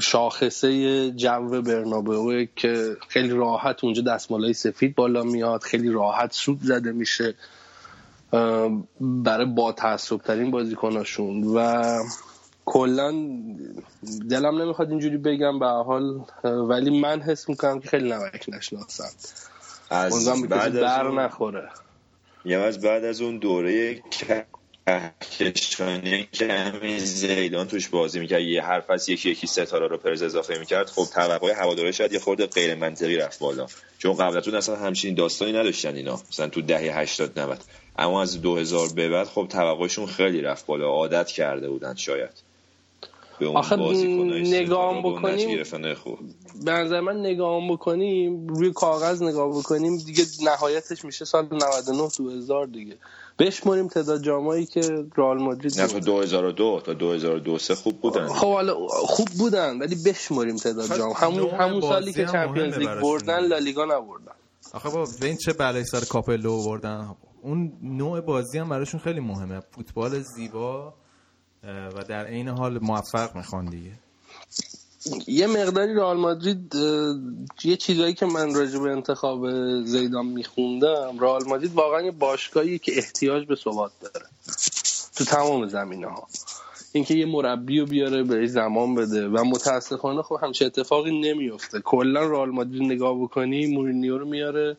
شاخصه جو برنابئو که خیلی راحت اونجا دستمالای سفید بالا میاد خیلی راحت سود زده میشه برای با تعصب ترین بازیکناشون. و کلا دلم نمی‌خواد اینجوری بگم به حال ولی من حس می‌کنم که خیلی نمک نشناسن. از بعد از اون نخوره. یا از بعد از اون دوره کهکشانی که همین زیدان توش بازی می‌کرد یه هر فصل یکی یکی ستاره رو پرز اضافه می‌کرد. خب توقع هواداره شاید یه خورده غیر منطقی رفت بالا. چون قبل از اون اصلا همچین داستانی نداشتن اینا. مثلا تو دهه 80 90 اما از 2000 به بعد خب توقعشون خیلی رفت بالا. عادت کرده بودن شاید. به اون و بکنیم- به نظر من نگاه بکنیم روی کاغذ نگاه بکنیم دیگه نهایتش میشه سال 99 2000 دیگه. بشماریم تعداد جامایی که رئال مادرید نه تا برد. 2002 تا 2002 سه خوب بودن. خب حالا خوب بودن ولی بشماریم تعداد جام. همون نوع همون سالی که چمپیونز لیگ براشون. بردن لالیگا نبردن. آخه با این چه بلایی سر کاپلو بردن اون نوع بازی هم براشون خیلی مهمه. فوتبال زیبا و در عین حال موفق می‌خوان دیگه. یه مقداری رئال مادرید یه چیزایی که من راجع به انتخاب زیدان میخوندم رئال مادرید واقعا یه باشگاهی که احتیاج به ثبات داره تو تمام زمینه ها اینکه یه مربی رو بیاره به زمان بده و متاسفانه خب همچه اتفاقی نمیفته کلا رئال مادرید نگاه بکنی مورینیو رو میاره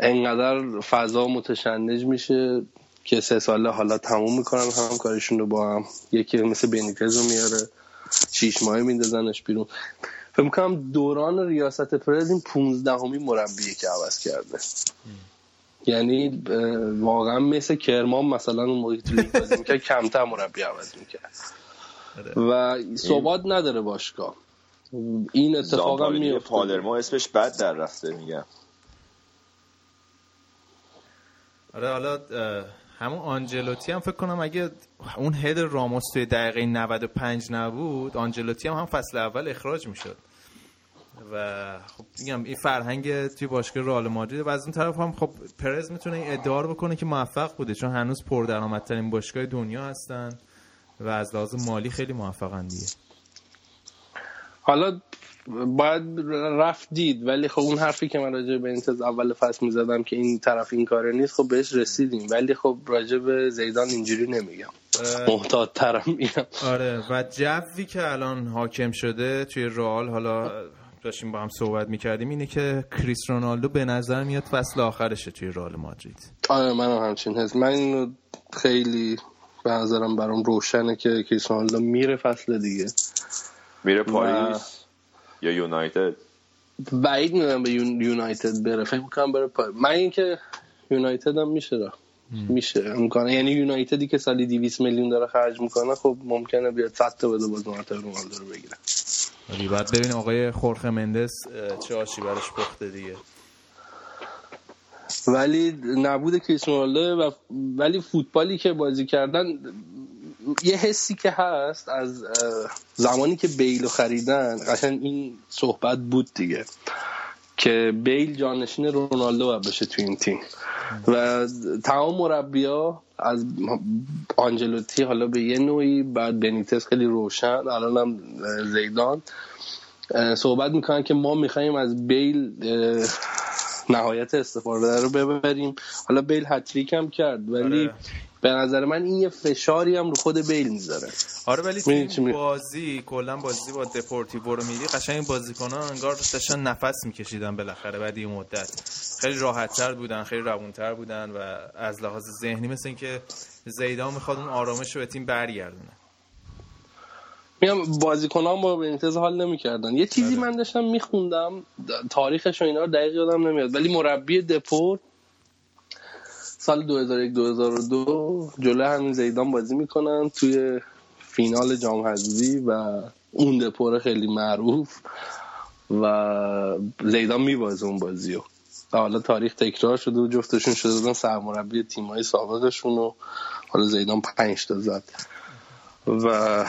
انقدر فضا متشنج میشه که سه ساله حالا تموم می‌کنن هم کارشون رو با هم یکی مثل بنیتز رو میاره. شیش ماهه میندازنش بیرون. فکر می‌کنم دوران ریاست پرز این پونزدهمی مربیه که عوض کرده. یعنی واقعا مثل کرمان مثلا اون موقعی تو لیگ بازی می‌کرد کمتر مربی عوض می‌کرد. و ثبات نداره باشگاه. این اتفاق هم میفته پالرمو اسمش بد در رفته میگم. آره حالا همون آنجلوتی هم فکر کنم اگه اون هد راموس توی دقیقه 95 نبود آنجلوتی هم هم فصل اول اخراج می‌شد. و خب میگم این فرهنگ توی باشگاه رئال مادرید و از اون طرف هم خب پرز می‌تونه این ادعا بکنه که موفق بوده چون هنوز پردرآمدترین باشگاه دنیا هستن و از لحاظ مالی خیلی موفقن دیگه حالا باید رفت دید ولی خب اون حرفی که من راجع به انتظار اول فصل می‌زدم که این طرف این کاره نیست خب بهش رسیدیم. ولی خب راجع به زیدان اینجوری نمیگم. محتاط ترم میگم. آره و جوی که الان حاکم شده توی رئال حالا داشتیم با هم صحبت می‌کردیم اینه که کریس رونالدو به نظر میاد فصل آخرشه توی رئال مادرید. آره من همچین هست من اینو خیلی به نظرم برام روشنه که کریس رونالدو میره فصل دیگه. میره پاریس یا یونایتد؟ بعید می‌دونم به یونایتد بره. فکر می‌کنم بره پاریس من اینکه یونایتد هم میشه را میشه. امکانه یعنی یونایتدی که سالی 200 میلیون داره خرج می‌کنه خب ممکنه بیاد 100 تا بده باز مرتب رونالدو رو بگیره. ولی بعد ببین آقای خورخه مندس چه آشی براش پخته دیگه. ولی نبود کریس رونالدو و ولی فوتبالی که بازی کردن یه حسی که هست از زمانی که بیل خریدن قشنگ این صحبت بود دیگه که بیل جانشین رونالدو باید بشه تو این تیم و تمام مربیا از آنجلوتی حالا به یه نوعی بعد بنیتس خیلی روشن الان هم زیدان صحبت می‌کنن که ما می‌خوایم از بیل نهایت استفاده رو ببریم حالا بیل هتریک هم کرد ولی آره. به نظر من این یه فشاری هم رو خود بیل می‌ذاره. آره ولی تیم بازی کلا بازی با دپورتیو رو میدی قشنگ بازیکنان انگار داشتن نفس میکشیدن بالاخره بعد این مدت. خیلی راحتتر بودن خیلی روونتر بودن و از لحاظ ذهنی مثل اینکه زیدان می‌خواد اون آرامش رو به تیم برگردونه. میگم بازیکنان با بنیتز حال نمی‌کردن. یه چیزی آره. من داشتم میخوندم تاریخش و اینا رو دقیق یادم نمیاد ولی مربی دپورت سال 2001 2002 جلو همین زیدان بازی می‌کنن توی فینال جام حذفی و اون دپور خیلی معروف و زیدان میبازه اون بازی و حالا تاریخ تکرار شده و جفتشون شده بودن سرمربی تیمای سابقشون و حالا زیدان پنج تا زد. و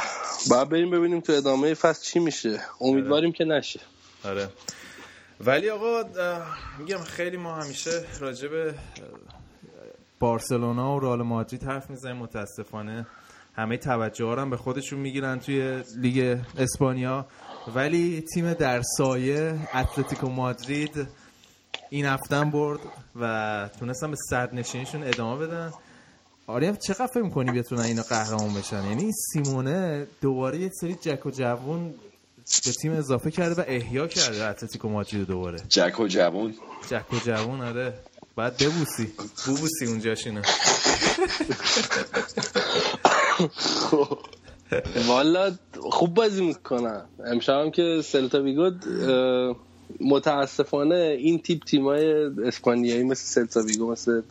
بعد بریم ببینیم تو ادامه فصل چی میشه. امیدواریم که نشه. آره. ولی آقا میگم خیلی ما همیشه راجب بارسلونا و رئال مادرید حرف می‌زنیم. متاسفانه همه توجه ها هم به خودشون می‌گیرن توی لیگ اسپانیا. ولی تیم در سایه اتلتیکو مادرید این هفتم برد و تونستن به صد نشینشون ادامه بدن. آره چقدر فکر می‌کنی بتونن اینا قهرمان بشن؟ یعنی سیمونه دوباره یه سری جک و جوون به تیم اضافه کرده و احیا کرده اتلتیکو مادرید دوباره. جک و جوون. جک و جوون آره. بعد ببوسی. ببوسی اونجاشینه والا خوب بازی می‌کنن امشب هم که سلتا ویگو متاسفانه این تیپ تیمای اسپانیایی مثل سلتا ویگو مثل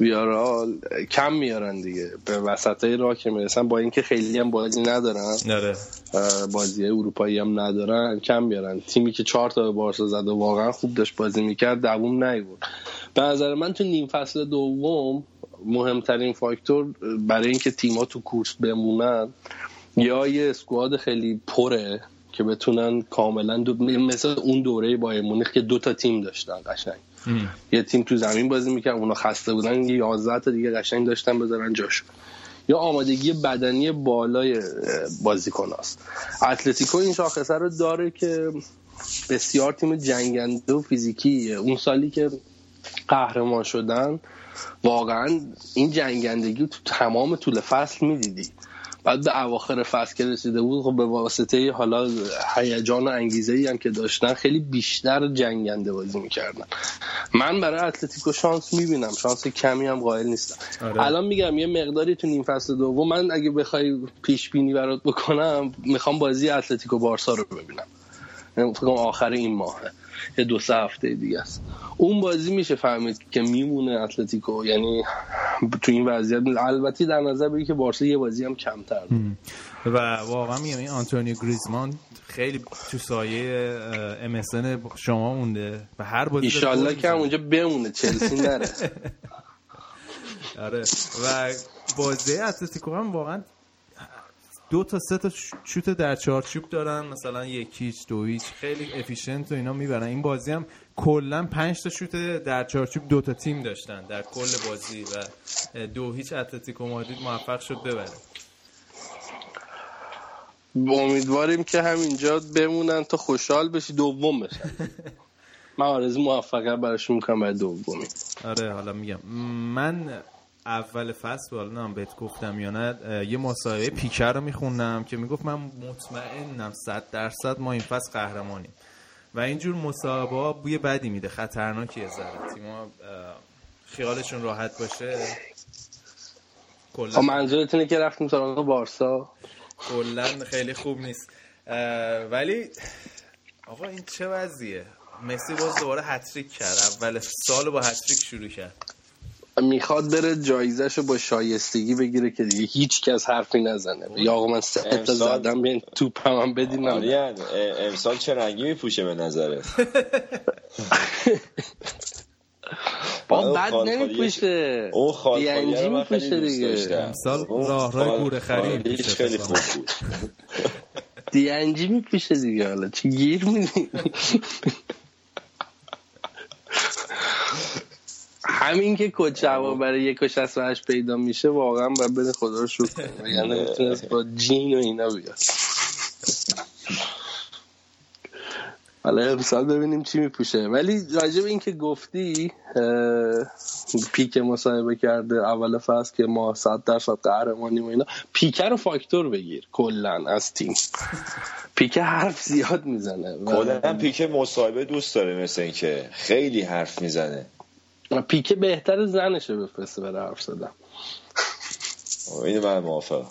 ویارال کم میارن دیگه. به وسط راه که می‌رسن با اینکه خیلی هم بازی ندارن نره. بازی اروپایی هم ندارن کم میارن. تیمی که چهار تا بارسا زد و واقعا خوب داشت بازی می‌کرد دووم نیبود به نظر من تو نیم فصل دوم مهمترین فاکتور برای اینکه تیما تو کورس بمونن یا یه اسکواد خیلی پره که بتونن کاملا دو... مثل اون دوره با مونیخ که دو تا تیم داشتن قشنگ. یه تیم تو زمین بازی می‌کنن اونا خسته بودن یه 11 تا دیگه قشنگ داشتن بذارن جاش. یا آمادگی بدنی بالای بازیکن است اتلتیکو این شاخصه رو داره که بسیار تیم جنگنده و فیزیکیه. اون سالی که قهرمان شدن واقعا این جنگندگی تو تمام طول فصل می‌دیدی. بعد به اواخر فصل که رسیده بود خب به واسطه حالا هیجان و انگیزه ای هم که داشتن خیلی بیشتر جنگنده بازی می‌کردن. من برای اتلتیکو شانس می‌بینم. شانس کمی هم قائل نیستم. آره. الان میگم یه مقداری تو نیم فصل دوم من اگه بخوای پیش بینی برات بکنم می‌خوام بازی اتلتیکو بارسا رو ببینم. فکر آخر این ماهه یه دو سه هفته دیگه است. اون بازی میشه فهمید که میمونه اتلتیکو. یعنی تو این وضعیت البته در نظر بگی که بارسا یه بازی هم کمتر و واقعا میگم این آنتونیو گریزمان خیلی تو سایه MSN شما مونده. و هر بازی ایشالله که اونجا بمونه. چلسی نره. (laughs) آره. و بازی اتلتیکو هم واقعا دو تا سه تا شوت در چارچوب دارن مثلا یک هیچ دو هیچ. خیلی efficient و اینا می‌برن. این بازی هم کلا پنج تا شوت در چارچوب دو تا تیم داشتن در کل بازی و دو هیچ اتلتیکو مادرید موفق شد ببره. امیدواریم که همینجا بمونن تا خوشحال بشی دوم بشن. (laughs) من آرزو موفقیت براشون می‌کنم برای دومی. آره حالا میگم. من اول فصل حالا نام بهت گفتم یا نه یه مصاحبه پیکر رو میخوندم که می‌گفت من مطمئنم صد درصد ما این فصل قهرمانیم. و اینجور مصاحبه ها بوی بدی میده خطرناکیه ذره. تیما خیالشون راحت باشه. کلا خب منظورت اینه که رفتیم سراغ بارسا؟ کلا خیلی خوب نیست. ولی آقا این چه وضعیه؟ مسی باز دوباره هتریک کرد. اول سال با هتریک شروع کرد. می‌خواد بره جایزش رو با شایستگی بگیره که دیگه هیچ کس حرفی نزنه. یا آقا من سه تا زدم بیان توپ هم بدین امسال چه رنگی میپوشه به نظره با (laughs) بد نمیپوشه. دیانجی میپوشه دیگه. امسال راه راه گوره خری خیلی خوب بود. (laughs) دیانجی میپوشه دیگه حالا چی گیر میدی؟ (laughs) همین که کد برای یک و هشت پیدا میشه واقعا باید بده خدا رو شکر. یعنی می‌تونست با جین و اینا بیاد. حالا امسال ببینیم چی میپوشه. ولی راجب این که گفتی پیک مصاحبه کرده اول فصل که ما صد درصد قهرمانیم و اینا پیکه رو فاکتور بگیر کلا از تیم. پیکه حرف زیاد می‌زنه. کلا پیکه مصاحبه دوست داره مثل اینکه خیلی حرف می‌زنه. پیکه بهتر زنشه بفرسته برای حرف زدن. این من موافق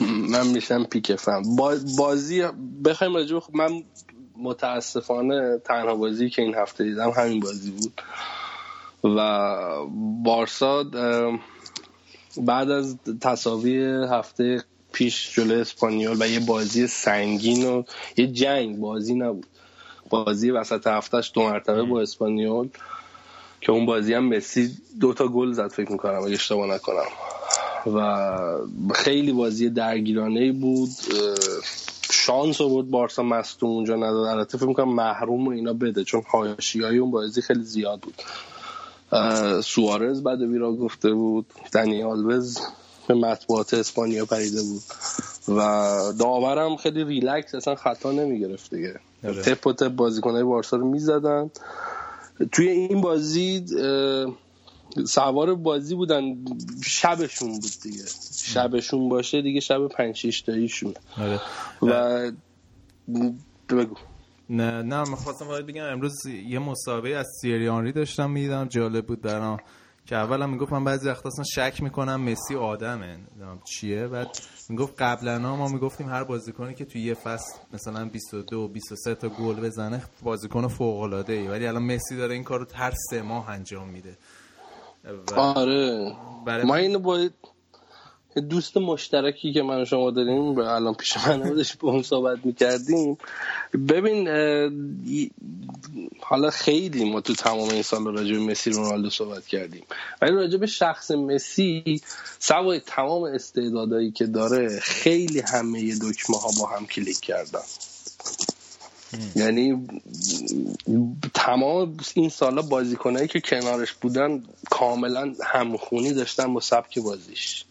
من میشم پیکه فهم بازی بخوایم راجع من متاسفانه تنها بازی که این هفته دیدم همین بازی بود. و بارسا بعد از تصاوی هفته پیش جلوی اسپانیول و یه بازی سنگین و یه جنگ بازی نبود. بازی وسط هفتهش دو مرتبه با اسپانیول که اون بازی هم مسی دو تا گل زد فکر می‌کنم اگه اشتباه نکنم. و خیلی بازی درگیرانه بود. شانس بود بارسا مستون اونجا نداد. البته فکر می‌کنم محروم و اینا بده چون های اون بازی خیلی زیاد بود. سوارز بعد ویرا گفته بود. دنی آلوز به مطبوعات اسپانیا پریده بود. و داورم خیلی ریلکس اصلا خطا نمی‌گرفت دیگه. تپ و تپ بازیکنهای بارسا رو می‌زدن. توی این بازی سوار بازی بودن. شبشون بود دیگه. شبشون باشه دیگه شب پنج شیش تاییشون آره. و بگو. نه نه من خواستم باید بگم امروز یه مسابقه از سیری آنری داشتم میدم جالب بود برام. که می‌گفت من بعضی وقتا اصلا شک می‌کنم مسی آدمه. چیه. بعد می‌گفت قبلا ما می‌گفتیم هر بازیکنی که توی یه فصل مثلا 22 23 تا گل بزنه بازیکن فوق العاده ای ولی الان مسی داره این کارو هر سه ماه انجام میده. آره. ما اینو باید دوست مشترکی که من و شما داریم به الان پیش من بودش به اون صحبت می‌کردیم. ببین حالا خیلی ما تو تمام این سال راجع به مسی رونالدو صحبت کردیم. ولی راجع به شخص مسی سوای تمام استعدادایی که داره خیلی همه دکمه ها با هم کلیک کردن. یعنی تمام این سالا بازیکنایی که کنارش بودن کاملا همخونی داشتن با سبک بازیش.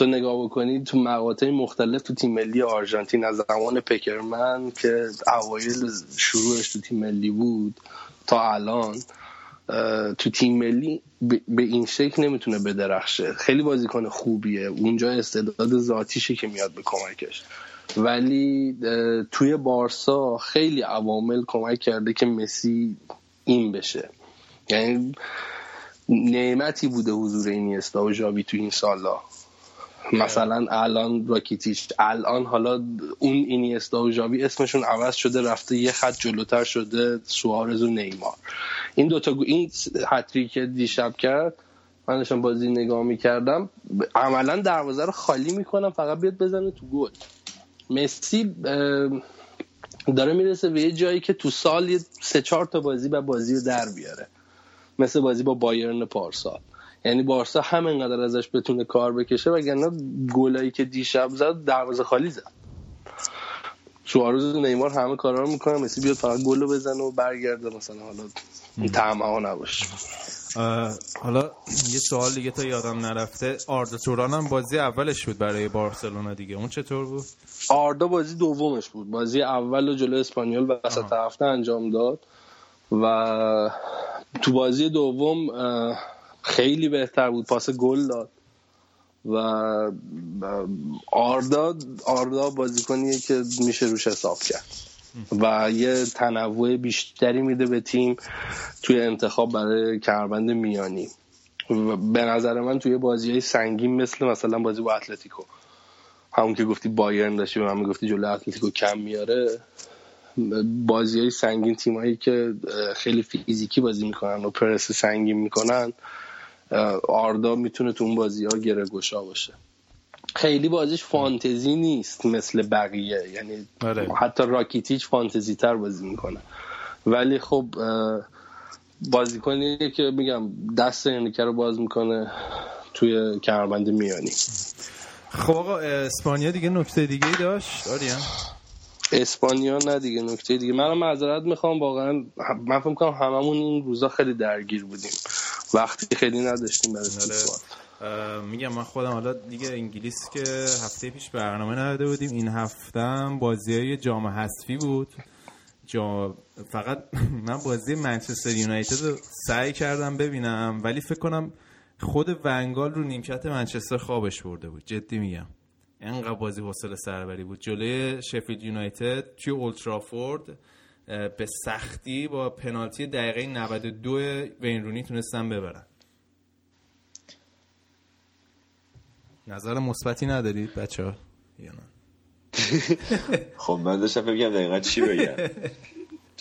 تو نگاه بکنی تو مقاطع مختلف تو تیم ملی آرژانتین از زمان پکرمن که اوایل شروعش تو تیم ملی بود تا الان تو تیم ملی به این شکل نمی‌تونه بدرخشه. خیلی بازیکن خوبیه. اونجا استعداد ذاتیشه که میاد به کمکش. ولی توی بارسا خیلی عوامل کمک کرده که مسی این بشه. یعنی نعمتی بوده حضور اینیستا و ژاوی تو این سالا. مثلا الان راکیتیش الان حالا اون اینیستا و ژاوی اسمشون عوض شده رفته یه خط جلوتر شده سوارز و نیمار. این دوتا این حتری که دیشب کرد من بازی نگاه می‌کردم عملا دروازه رو خالی می‌کنم فقط بیاد بزنه تو گل. مسی داره می‌رسه به یه جایی که تو سال یه سه چهار تا بازی و بازی رو در بیاره. مثل بازی با بایرن پارسال. یعنی بارسا همینقدر ازش بتونه کار بکشه وگرنه گلایی که دیشب زد دروازه خالی زد. سوارز و نیمار همه کارا رو می‌کنن. مسی بیاد فقط گل بزنه و برگرده مثلا. حالا ها نباشه. حالا یه سوال دیگه تا یادم نرفته. آردا توران هم بازی اولش بود برای بارسلونا دیگه. اون چطور بود؟ آردا بازی دومش بود. بازی اول و جلو اسپانیول وسط هفته انجام داد و تو بازی دوم خیلی بهتر بود. پاس گل داد. و آردا آردا بازیکنیه که میشه روش حساب کرد. و یه تنوع بیشتری میده به تیم توی انتخاب برای کربند میانی. و به نظر من توی بازی های سنگین مثل مثلا بازی با اتلتیکو. همون که گفتی بایرن داشتی و همون گفتی جلو اتلتیکو کم میاره. بازی های سنگین تیمایی که خیلی فیزیکی بازی می‌کنن و پرس سنگین می‌کنن آردا می‌تونه تو اون بازی ها گره گشا باشه. خیلی بازیش فانتزی نیست مثل بقیه. یعنی آره. حتی راکیتیچ فانتزی تر بازی می‌کنه. ولی خب بازیکنی که میگم دست اینکه رو باز می‌کنه توی کمربند میانی. خب آقا اسپانیا دیگه نکته دیگه داشت؟ داریم اسپانیا نه دیگه نکته دیگه. منم معذرت می‌خوام واقعا من فکر کنم هممون این روزا خیلی درگیر بودیم. وقتی خیلی نداشتیم برای آره. میگم من خودم حالا دیگه انگلیس که هفته پیش برنامه نداده بودیم. این هفته بازی های جام حذفی بود. جا... فقط (laughs) من بازی منچستر یونایتد رو سعی کردم ببینم ولی فکر کنم خود ونگال رو نیمکت منچستر خوابش برده بود. جدی میگم. انقدر بازی حوصله سربری بود. جلوی شفیلد یونایتد توی اولترافورد به سختی با پنالتی دقیقه 92 وین رونی تونستن ببرن. نظر مثبتی ندارید بچه ها (laughs) خب من داشتم بگم دقیقا چی بگم.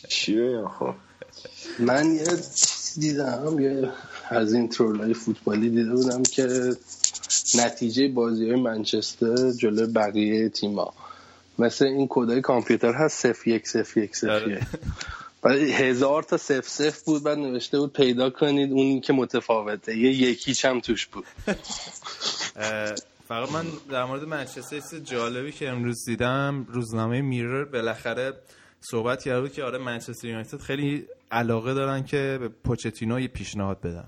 چی بگم؟ خب. من یه چیزی دیدم یه از این ترولای فوتبالی دیده بودم که نتیجه بازی های منچستر جلو بقیه تیما مثل این کدای کامپیوتر هست سف یک سف یک سف آره. یک. هزار تا سف سف بود بعد نوشته بود پیدا کنید اون که متفاوته. یه یکیچ هم توش بود. فقط من در مورد منچستر جالبی که امروز دیدم روزنامه میرر بالاخره صحبت کرده بود که آره منچستر یونایتد خیلی علاقه دارن که به پوچتینو یه پیشنهاد بدن.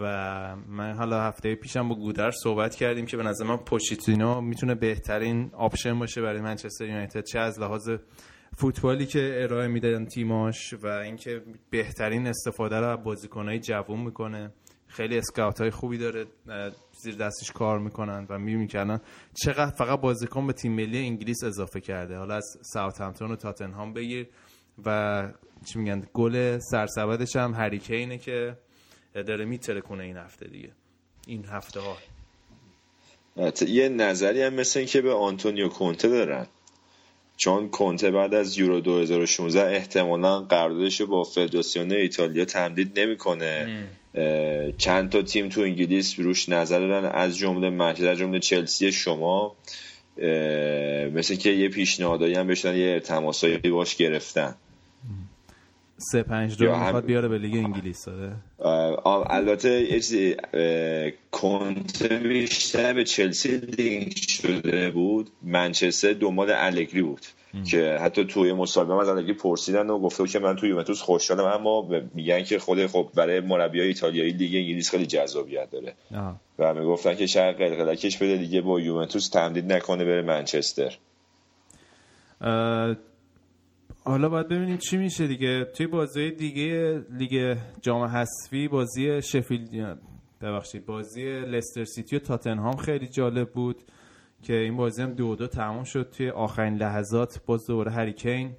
و من حالا هفته پیشم با گودر صحبت کردیم که به نظر من پوچتینو می‌تونه بهترین option باشه برای منچستر یونایتد چه از لحاظ فوتبالی که ارائه میدن تیماش و اینکه بهترین استفاده رو از بازیکنهای جوون می‌کنه. خیلی اسکاوت های خوبی داره زیر دستش کار می‌کنن و می‌بینی که چقدر فقط بازیکن به تیم ملی انگلیس اضافه کرده؟ حالا از ساوثهمپتون و تاتنهام بگیر و چی میگن گل سرسبدش هم هریکینه که داره میتره کنه این هفته دیگه. این هفته ها. یه نظری هم مثل این که به آنتونیو کونته دارن چون کنته بعد از یورو 2016 احتمالا قراردادش با فدراسیون ایتالیا تمدید نمی‌کنه. چند تا تیم تو انگلیس روش نظر دارن از جمله منچستر از جمله چلسی شما. مثل که یه پیشنهادایی هم بشن یه تماسایی باش گرفتن. سه پنج دو هم- می‌خواد بیاره به لیگ انگلیس داره آه، البته یه چیزی کنته بیشتر به چلسی لینک شده بود. منچستر دنبال الگری بود که حتی توی مصاحبه از الگری پرسیدن و گفته بود که من توی یوونتوس خوشحالم اما میگن که خود خب برای مربیای ایتالیایی لیگ انگلیس خیلی جذابیت داره. آها. و می‌گفتن که شاید قلقلکش بده دیگه با یوونتوس تمدید نکنه بره منچستر. حالا باید ببینیم چی میشه دیگه. توی بازی دیگه لیگ جام حذفی بازی شفیلد ببخشید بازی لستر سیتی و تاتنهام خیلی جالب بود که این بازی هم دو دو تمام شد. توی آخرین لحظات باز دوباره هری کین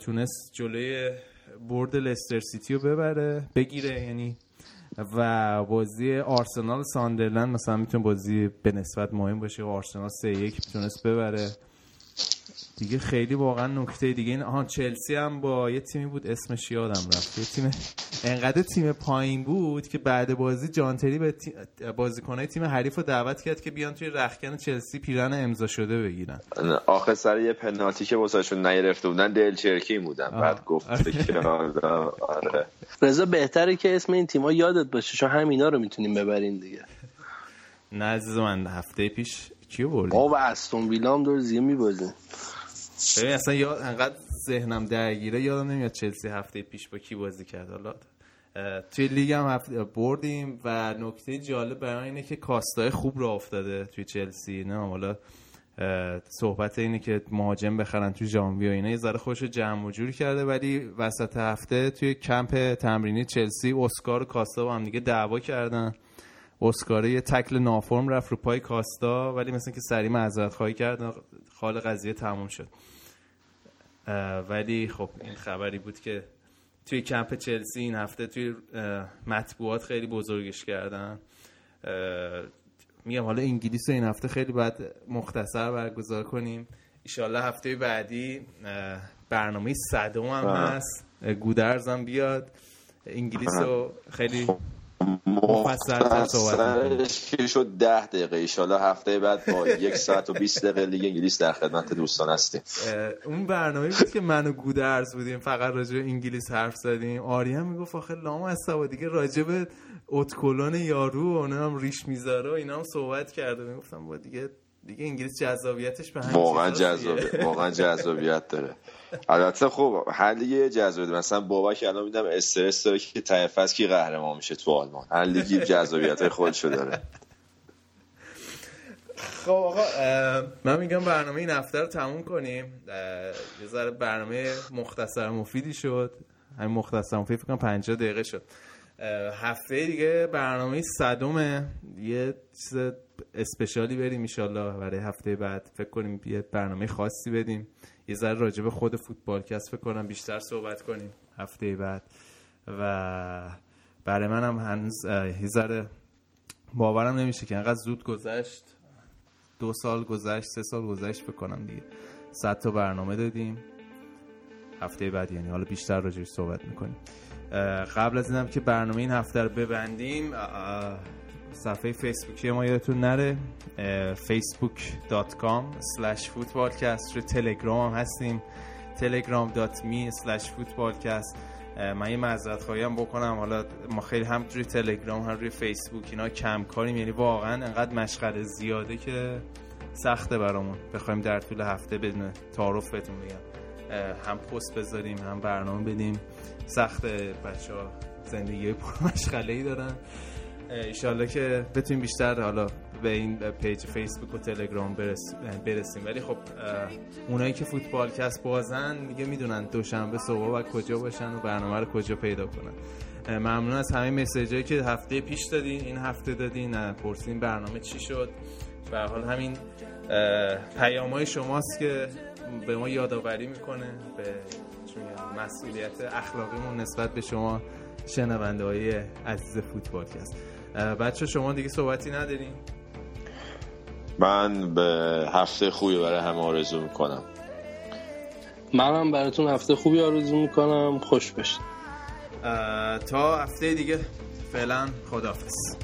تونست جلوی برد لستر سیتی رو ببره بگیره یعنی و بازی آرسنال ساندرلند مثلا می‌تونه بازی به نسبت مهم باشه. آرسنال 3 1 تونست ببره. دیگه خیلی واقعا نکته دیگه این آها چلسی هم با یه تیمی بود اسمش یادم رفت. یه تیم انقدر تیم پایین بود که بعد بازی جانتری به تی... بازیکنای تیم حریف رو دعوت کرد که بیان توی رخکن چلسی پیرن امضا شده بگیرن. آخه سر یه پنالتی که واسهشون نگرفته بودن دل چرکی بودن. بعد گفته که حالا آره. رضا بهتره که اسم این تیم‌ها یادت باشه چون همینا رو می‌تونیم ببرین دیگه. نه عزیز من هفته پیش کیو بردیم؟ ما و استون ویلا هم دور زیه میبازیم ببین اصلا یاد انقدر ذهنم درگیره یادم نمیاد چلسی هفته پیش با کی بازی کرد. حالا توی لیگ هم بردیم و نکته جالب برای اینه که کاستای خوب را افتاده توی چلسی. نه حالا صحبت اینه که مهاجم بخرن توی ژانویه و اینا. یه ذره خوش جمع و جور کرده ولی وسط هفته توی کمپ تمرینی چلسی اسکار و کاستا با هم دیگه دعوا کردن. اسکار یه تکل نافرم رفت رو پای کاستا ولی مثل که سریع معذرت خواهی کرد خال قضیه تموم شد. ولی خب این خبری بود که توی کمپ چلسی این هفته توی مطبوعات خیلی بزرگش کردن. میگم حالا انگلیس این هفته خیلی باید مختصر برگزار کنیم. ایشالله هفته بعدی برنامه صدم هم. هست. گودرز هم بیاد. انگلیس رو خیلی مفصل‌تر صحبت که شد ده دقیقه. ایشالا هفته بعد با یک ساعت و 20 دقیقه لیگ انگلیس در خدمت دوستان هستیم. اون برنامه بود که من و گودرز بودیم. فقط راجع به انگلیس حرف زدیم. آریا می‌گفت آخه لام از سوا دیگه راجع به اتکلون یارو و اونم هم ریش می‌ذاره و اینا هم صحبت کرده می‌گفتم با دیگه دیگه انگلیس جذابیتش به واقعا چیزاست دیگه. جذاب واقعا جذابیت داره. البته خب هر لیگ جذابیت مثلا بابک الان میدم استرس داره که ته فصل کی قهرمان میشه تو آلمان. هر لیگی جذابیت خودشو داره. خب آقا من میگم برنامه این هفته رو تموم کنیم. یه ذره برنامه مختصر مفیدی شد. همین مختصر مفید فکر کنم 50 دقیقه شد. هفته دیگه برنامه صدومه یه چیز اسپشالی بریم ایشالله برای هفته بعد. فکر کنیم یه برنامه خاصی بدیم. یه ذره راجع به خود فوتبال کس فکر کنم بیشتر صحبت کنیم هفته بعد. و برای منم هنوز اه، یه ذره باورم نمیشه که انقدر زود گذشت. دو سال گذشت سه سال گذشت بکنم دیگه. صد تا برنامه دادیم. هفته بعد یعنی حالا بیشتر راجعش صحبت می‌کنیم. قبل از اینم که برنامه این هفته رو ببندیم صفحه فیسبوکی ما یادتون نره facebook.com slash footballcast رو تلگرام هم هستیم telegram.me slash footballcast. من یه معذرت خواهی هم بکنم حالا ما خیلی هم روی تلگرام هم روی فیسبوک اینا کم کاریم یعنی واقعا انقدر مشغله زیاده که سخته برامون. بخوایم در طول هفته بدون تعارف بهتون بگم. هم پست بذاریم هم برنامه بدیم. سخته بچه ها زندگی پر مشغله ای دارن ایشالله که بتونیم بیشتر حالا به این پیج فیسبوک و تلگرام برس- برسیم. ولی خب اونایی که فوتبال کس بازن دیگه می‌دونن دوشنبه صبح و کجا باشن و برنامه رو کجا پیدا کنن. ممنون از همه مسیج هایی که هفته پیش دادین این هفته دادین. پرسین برنامه چی شد. به حال همین پیام های شماست که به ما یادآوری می‌کنه به چون میگم، مسئولیت اخلاقیمون نسبت به شما شنونده های عزیز فوتبال کست. بچه شما دیگه صحبتی ندارین؟ من به هفته خوبی برای همه آرزو می‌کنم. منم براتون هفته خوبی آرزو می‌کنم. خوش اه، تا هفته دیگه فعلا خدافز